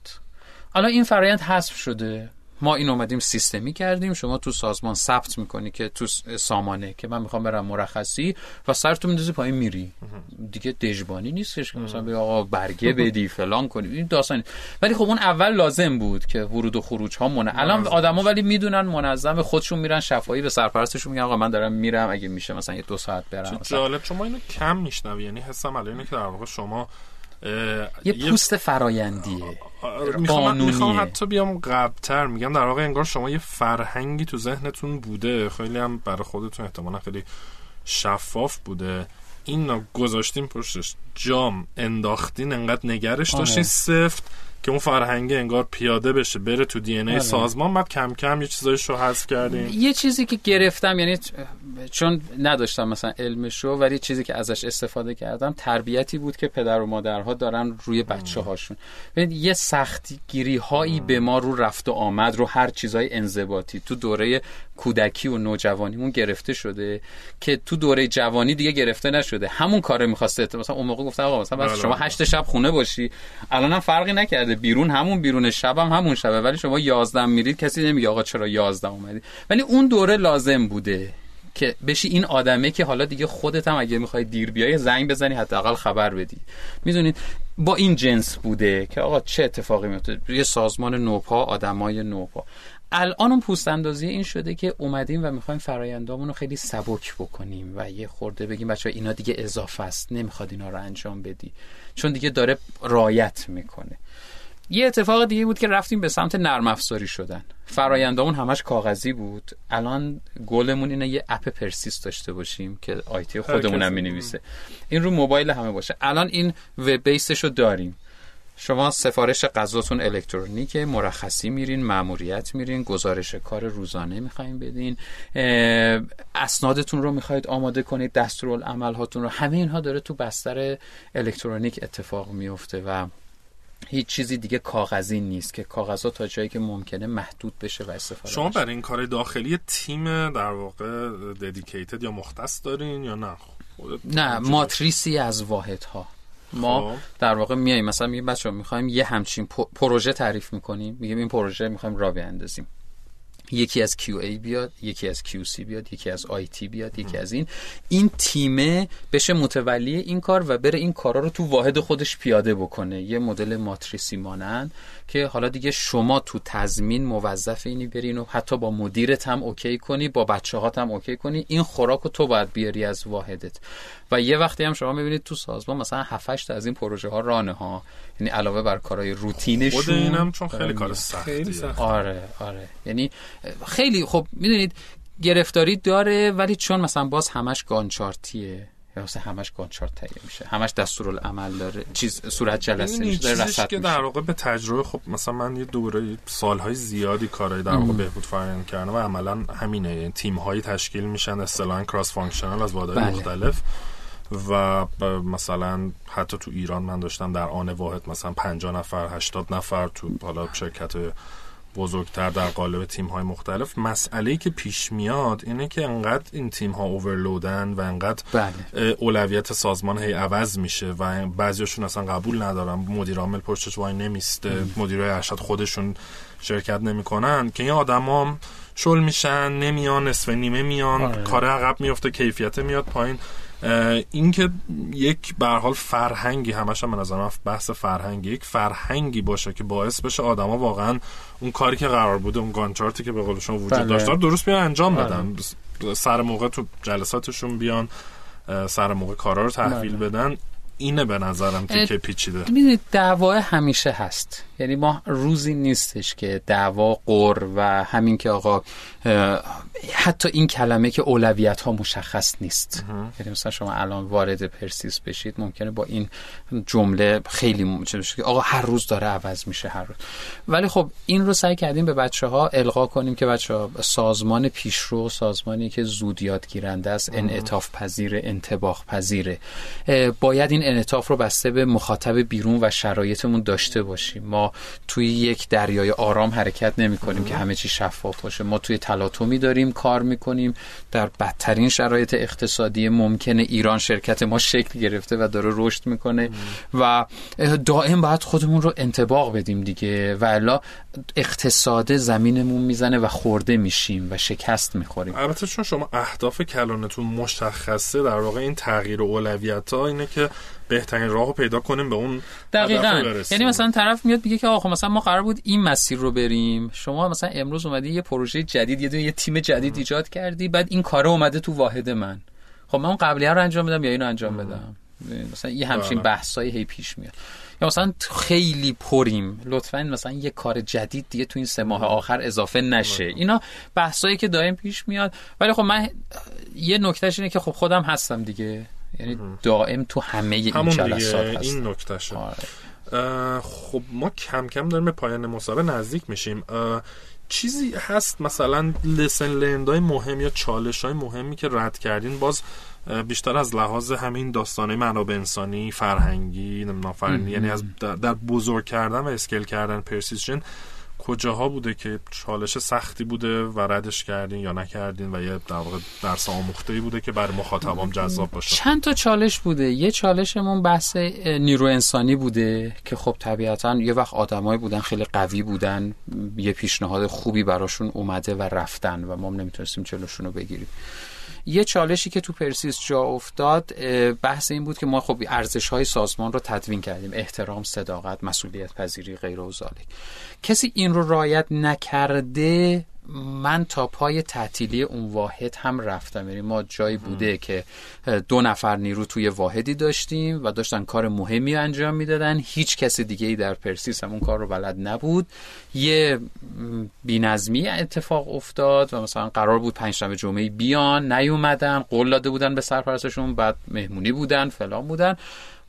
الان این فرایند حذف شده. ما این اومدیم سیستمی کردیم. شما تو سازمان ثبت می‌کنی که تو سامانه که من می‌خوام برم مرخصی و سرتو میندازی پایین میری. دیگه دژبانی نیستش که مثلا به آقا برگه بدی فلان کنی. این داستان ولی خب اون اول لازم بود که ورود و خروج ها منه الان آدما ولی می‌دونن منظم. خودشون میرن شفایی به سرپرستشون میگن آقا من دارم میرم. اگه میشه مثلا یه دو ساعت برم. جالب. شما اینو کم میشنوی. یعنی حسم الان که در واقع شما یه پوست فرایندیه. آره، می‌خوام. می‌خوام حتی بیام قبلتر. میگم در واقع انگار شما یه فرهنگی تو ذهنتون بوده. خیلی هم برای خودتون احتمالا خیلی شفاف بوده. این گذاشتین پشتش. جام انداختین انقدر نگرش آره. داشتین سفت. که اون فرهنگ انگار پیاده بشه بره تو دی ای آره. سازمان. بعد کم کم یه چیزایش رو حذف کردین یه چیزی که گرفتم یعنی چون نداشتم مثلا علمشو ولی چیزی که ازش استفاده کردم تربیتی بود که پدر و مادرها دارن روی بچه هاشون یه سختی گیری هایی به ما رو رفت و آمد رو هر چیزای انضباطی. تو دوره کودکی و نوجوانیمون گرفته شده که تو دوره جوانی دیگه گرفته نشده. همون کاره می‌خواسته مثلا اون موقع گفتم آقا مثلا بس بله، شما بله. هشت شب خونه باشی. الان هم فرقی نکرده. بیرون همون بیرون شب هم همون شبه ولی شما یازدم میرید کسی نمیگه آقا چرا یازدم اومدی. ولی اون دوره لازم بوده که بشی این آدمه که حالا دیگه خودت هم اگه می‌خوای دیر بیای زنگ بزنی حداقل خبر بدی. می‌دونید با این جنس بوده که آقا چه اتفاقی میفته یه سازمان نوپا آدمای نوپا. الان اون پوست اندازی این شده که اومدیم و می‌خوایم فرایندامون رو خیلی سبک بکنیم و یه خورده بگیم بچه اینا دیگه اضافه است نمی‌خواد اینا رو انجام بدی. چون دیگه داره رایت می‌کنه. یه اتفاق دیگه بود که رفتیم به سمت نرم افزاری شدن. فرایندامون همش کاغذی بود. الان گلمون اینه یه اپ پرسیس داشته باشیم که آیتی خودمون هم. می‌نویسه. این رو موبایل همه باشه. الان این وب بیسش رو داریم. شما سفارش غذاتون الکترونیکه مرخصی میرین ماموریت میرین گزارش کار روزانه می‌خواین بدین. اسنادتون رو می‌خواید آماده کنید دستورالعمل هاتون رو. همه اینها داره تو بستر الکترونیک اتفاق میفته و هیچ چیزی دیگه کاغذی نیست که کاغذها تا جایی که ممکنه محدود بشه و استفاده شما. برای این کار داخلی تیم در واقع ددیکیتد یا مختص دارین یا نه؟ خودت نه ماتریسی از واحدها. ما خب. در واقع میایم مثلا میگیم بچه می‌خوایم یه همچین پروژه تعریف می‌کنیم. میگیم این پروژه می‌خوایم را بیاندازیم یکی از QA بیاد یکی از QC بیاد یکی از IT بیاد یکی از این. این تیمه بشه متولی این کار و بره این کارا رو تو واحد خودش پیاده بکنه. یه مدل ماتریسی مانند. که حالا دیگه شما تو تضمین موظف اینی برین و حتی با مدیرت هم OK کنی با بچه هات هم OK کنی این خوراک رو تو باید بیاری از واحدت. و یه وقتی هم شما می‌بینید تو سازمان مثلا 7 تا از این پروژه ها run ه ها یعنی علاوه بر کارهای روتینشون خود اینم چون خیلی کار سختیه. سخت. آره آره. یعنی خیلی خب می‌دونید گرفتاری داره ولی چون مثلا باز همش Gantt chart یه. مثلا همش Gantt chart تهیه میشه. همش دستورالعمل داره. چیز صورت جلسه این میشه داره رصد که در واقع به تجربه خب مثلا من یه دوره سالهای زیادی کارهای در واقع بهبود فرآیند کردم و عملا همینه. یعنی تیم هایی تشکیل میشن اصطلاحا cross functional از واحدهای بله. مختلف. و مثلا حتی تو ایران من داشتم در آن واحد مثلا 50 نفر 80 نفر تو حالا شرکت بزرگتر در قالب تیم های مختلف. مسئله که پیش میاد اینه که انقدر این تیم ها اوورلودن و انقدر بله. اولویت سازمان هی عوض میشه و بعضیاشون اصلا قبول ندارن. مدیر عامل پشتش وای نمیسته. مدیرای ارشد خودشون شرکت نمی‌کنن. که این آدما شل میشن نمیان نصف نیمه میان. آره. کار عقب میفته کیفیت میاد پایین. اه، این که یک به هر حال فرهنگی همش هم به نظر من بحث فرهنگی یک فرهنگی باشه که باعث بشه آدما واقعا اون کاری که قرار بوده اون گانچارتی که به قول شما وجود بله. داشت رو درست بیان انجام آره. بدن سر موقع تو جلساتشون بیان سر موقع کارا رو تحویل بله. بدن اینه به نظرم تیکه پیچیده می‌دونید دعوا همیشه هست یعنی ما روزی نیستش که دعوا قر و همین که آقا حتی این کلمه که اولویت ها مشخص نیست. یعنی مثلا شما الان وارد پرسیس بشید ممکنه با این جمله خیلی ممکنه بشه که آقا هر روز داره عوض میشه هر روز. ولی خب این رو سعی کردیم به بچه ها القا کنیم که بچه ها سازمان پیشرو سازمانی که زود یادگیرنده است انعطاف پذیر انتباق پذیره باید این انعطاف رو بسته به مخاطب بیرون و شرایطمون داشته باشیم. ما توی یک دریای آرام حرکت نمی کنیم که همه چی شفاف باشه. ما توی تلاطمی داریم کار می‌کنیم. در بدترین شرایط اقتصادی ممکنه ایران شرکت ما شکل گرفته و داره رشد می‌کنه و دائم باید خودمون رو انتباق بدیم دیگه و الا اقتصاد زمینمون می‌زنه و خورده میشیم و شکست می‌خوریم. البته چون شما اهداف کلانتون مشخصه در واقع این تغییر اولویت ها اینه که بهترین راه رو پیدا کنیم به اون دقیقا. یعنی مثلا طرف میاد میگه که آقا مثلا ما قرار بود این مسیر رو بریم. شما مثلا امروز اومدی یه پروژه جدید یه دونه یه تیم جدید ایجاد کردی بعد این کاره اومده تو واحد من. خب من اون قبلیه رو انجام بدم یا اینو انجام بدم؟ مثلا یه همچین بله. بحثایی هی پیش میاد. یا مثلا خیلی پریم. لطفا مثلا یه کار جدید دیگه تو این سه ماه آخر اضافه نشه. اینا بحثایی که دائم پیش میاد. ولی خب من یه نکتهش اینه که خب خودم هستم دیگه. یعنی دائم تو همه این جلسات هستم این نکتهشه آره. خب ما کم کم داریم به پایان مسابقه نزدیک میشیم. چیزی هست مثلا لسن لرند های مهم یا چالش های مهمی که رد کردین؟ باز بیشتر از لحاظ همین داستانه منابع انسانی فرهنگی نمی‌دونم یعنی از در, بزرگ کردن و اسکیل کردن پرسیژن کجاها بوده که چالش سختی بوده و ردش کردین یا نکردین و یه در واقع درس آموخته بوده که برای مخاطبام جذاب باشه؟ چند تا چالش بوده. یه چالشمون بحث نیرو انسانی بوده که خب طبیعتا یه وقت آدمایی بودن خیلی قوی بودن. یه پیشنهاد خوبی براشون اومده و رفتن و ما نمی‌تونستیم جلوشون رو بگیریم. یه چالشی که تو پرسیس جا افتاد بحث این بود که ما خب ارزش های سازمان رو تدوین کردیم. احترام صداقت مسئولیت پذیری غیر و ذالک کسی این رو رعایت نکرده من تا پای تعطیلی اون واحد هم رفتم. یعنی ما جایی بوده که دو نفر نیرو توی واحدی داشتیم و داشتن کار مهمی انجام می‌دادن. هیچ کسی دیگه ای در پرسیس هم اون کار رو بلد نبود. یه بینظمی اتفاق افتاد و مثلا قرار بود پنجشنبه جمعه بیان. نیومدن قول داده بودن به سرپرستشون بعد مهمونی بودن فلان بودن.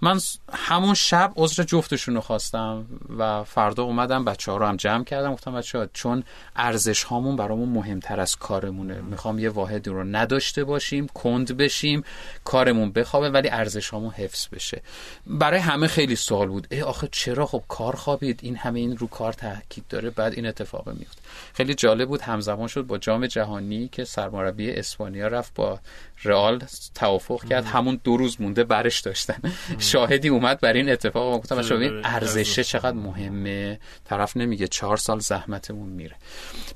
من همون شب عذر جفتشون رو خواستم و فردا اومدم بچه ها رو هم جمع کردم. گفتم بچه ها چون ارزش هامون برامون مهمتر از کارمونه. می‌خوام یه واحدی رو نداشته باشیم کند بشیم کارمون بخوابه ولی ارزش هامون حفظ بشه. برای همه خیلی سوال بود. ای آخه چرا خب کار خوابید؟ این همه این رو کار تاکید داره بعد این اتفاق میفته خیلی جالب بود همزمان شد با جام جهانی که سرمربی اسپانیا رفت با رئال توافق کرد. همون دو روز مونده برش داشتن. شاهدی اومد بر این اتفاق. و گفتم شما این ارزشه چقدر مهمه؟ طرف نمیگه چهار سال زحمتمون میره.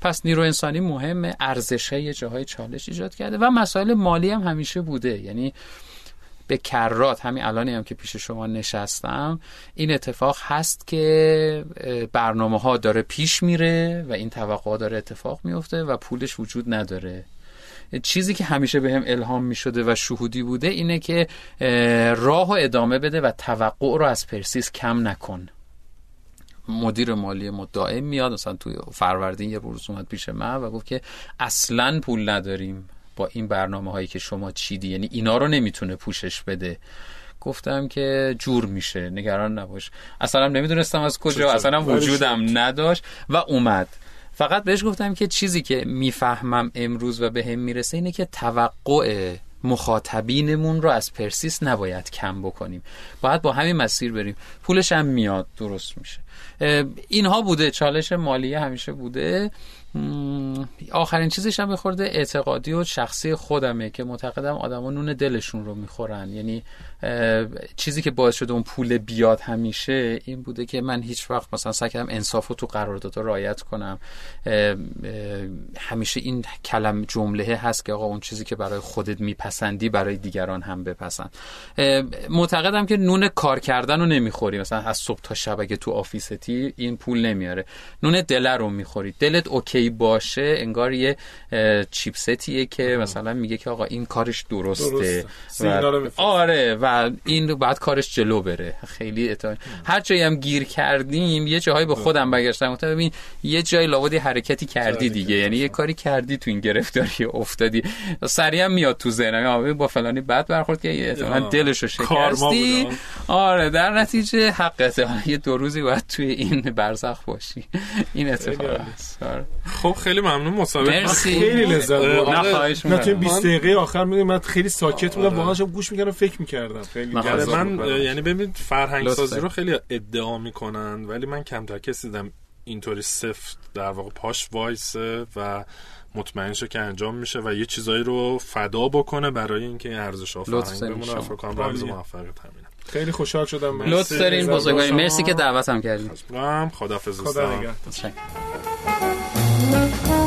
پس نیرو انسانی مهمه. ارزشه یه جاهای چالش ایجاد کرده و مسائل مالی هم همیشه بوده. یعنی به کرات همین الانی هم که پیش شما نشستم این اتفاق هست که برنامه ها داره پیش میره و این توقع داره اتفاق میفته و پولش وجود نداره. چیزی که همیشه به هم الهام می شده و شهودی بوده اینه که راه و ادامه بده و توقع رو از پرسیس کم نکن. مدیر مالی ما دائم میاد مثلا توی فروردین یه روز اومد پیش من و گفت که اصلا پول نداریم. با این برنامه هایی که شما چیدی یعنی اینا رو نمی‌تونه پوشش بده. گفتم که جور میشه نگران نباش. اصلا نمی‌دونستم از کجا اصلا وجودم نداشت و اومد. فقط بهش گفتم که چیزی که می‌فهمم امروز و به هم می‌رسه اینه که توقع مخاطبینمون رو از پرسیس نباید کم بکنیم. باید با همین مسیر بریم. پولش هم میاد درست میشه. اینها بوده چالش مالیه همیشه بوده. آخرین چیزش هم بخورده اعتقادی و شخصی خودمه که معتقدم آدما نون دلشون رو می‌خورن. یعنی چیزی که باعث شده اون پول بیاد همیشه این بوده که من هیچ وقت مثلا سعی کردم انصاف رو تو قرارداد رعایت کنم. همیشه این کلم جمله هست که آقا اون چیزی که برای خودت میپسندی برای دیگران هم بپسند. معتقدم که نون کار کردن رو نمی‌خوری. مثلا از صبح تا شب اگه تو آفیستی این پول نمیاره. نون دل رو می‌خوری. دلت اوکی باشه انگار یه چیپستیه که مثلا میگه که آقا این کارش درسته, درسته. آره و و این بعد کارش جلو بره. خیلی اتا... هر جایی هم گیر کردیم یه جایی به خودم برگشتم گفتم ببین یه جای لابدی حرکتی کردی دیگه. یعنی یه کاری کردی تو این گرفتاری افتادی. سریع میاد تو ذهنم. با فلانی بعد برخورد که احتمالاً دلشو شکستی. آره در نتیجه حقته یه دو روزی باید توی این برزخ باشی. این اتفاق آره. خب خیلی ممنون مرسی. خیلی لذت بردم نه خواهش من تو 20 دقیقه آخر می‌دونم من خیلی ساکت بودم واقعا گوش می‌کردم فکر می‌کردم. خیلی من یعنی ببینید فرهنگ سازی رو خیلی ادعا می‌کنن ولی من کمتر کسی دیدم اینطوری سفت در واقع پاش وایسه و مطمئن شه که انجام میشه و یه چیزایی رو فدا بکنه برای اینکه این ارزش ها فرهنگ بمونه. فکر کنم رمز موفقیت همینه. خیلی خوشحال شدم. لطف دارین بزرگواری. مرسی که دعوتم کردین. خدافظ خدا نگهدار. Thank you.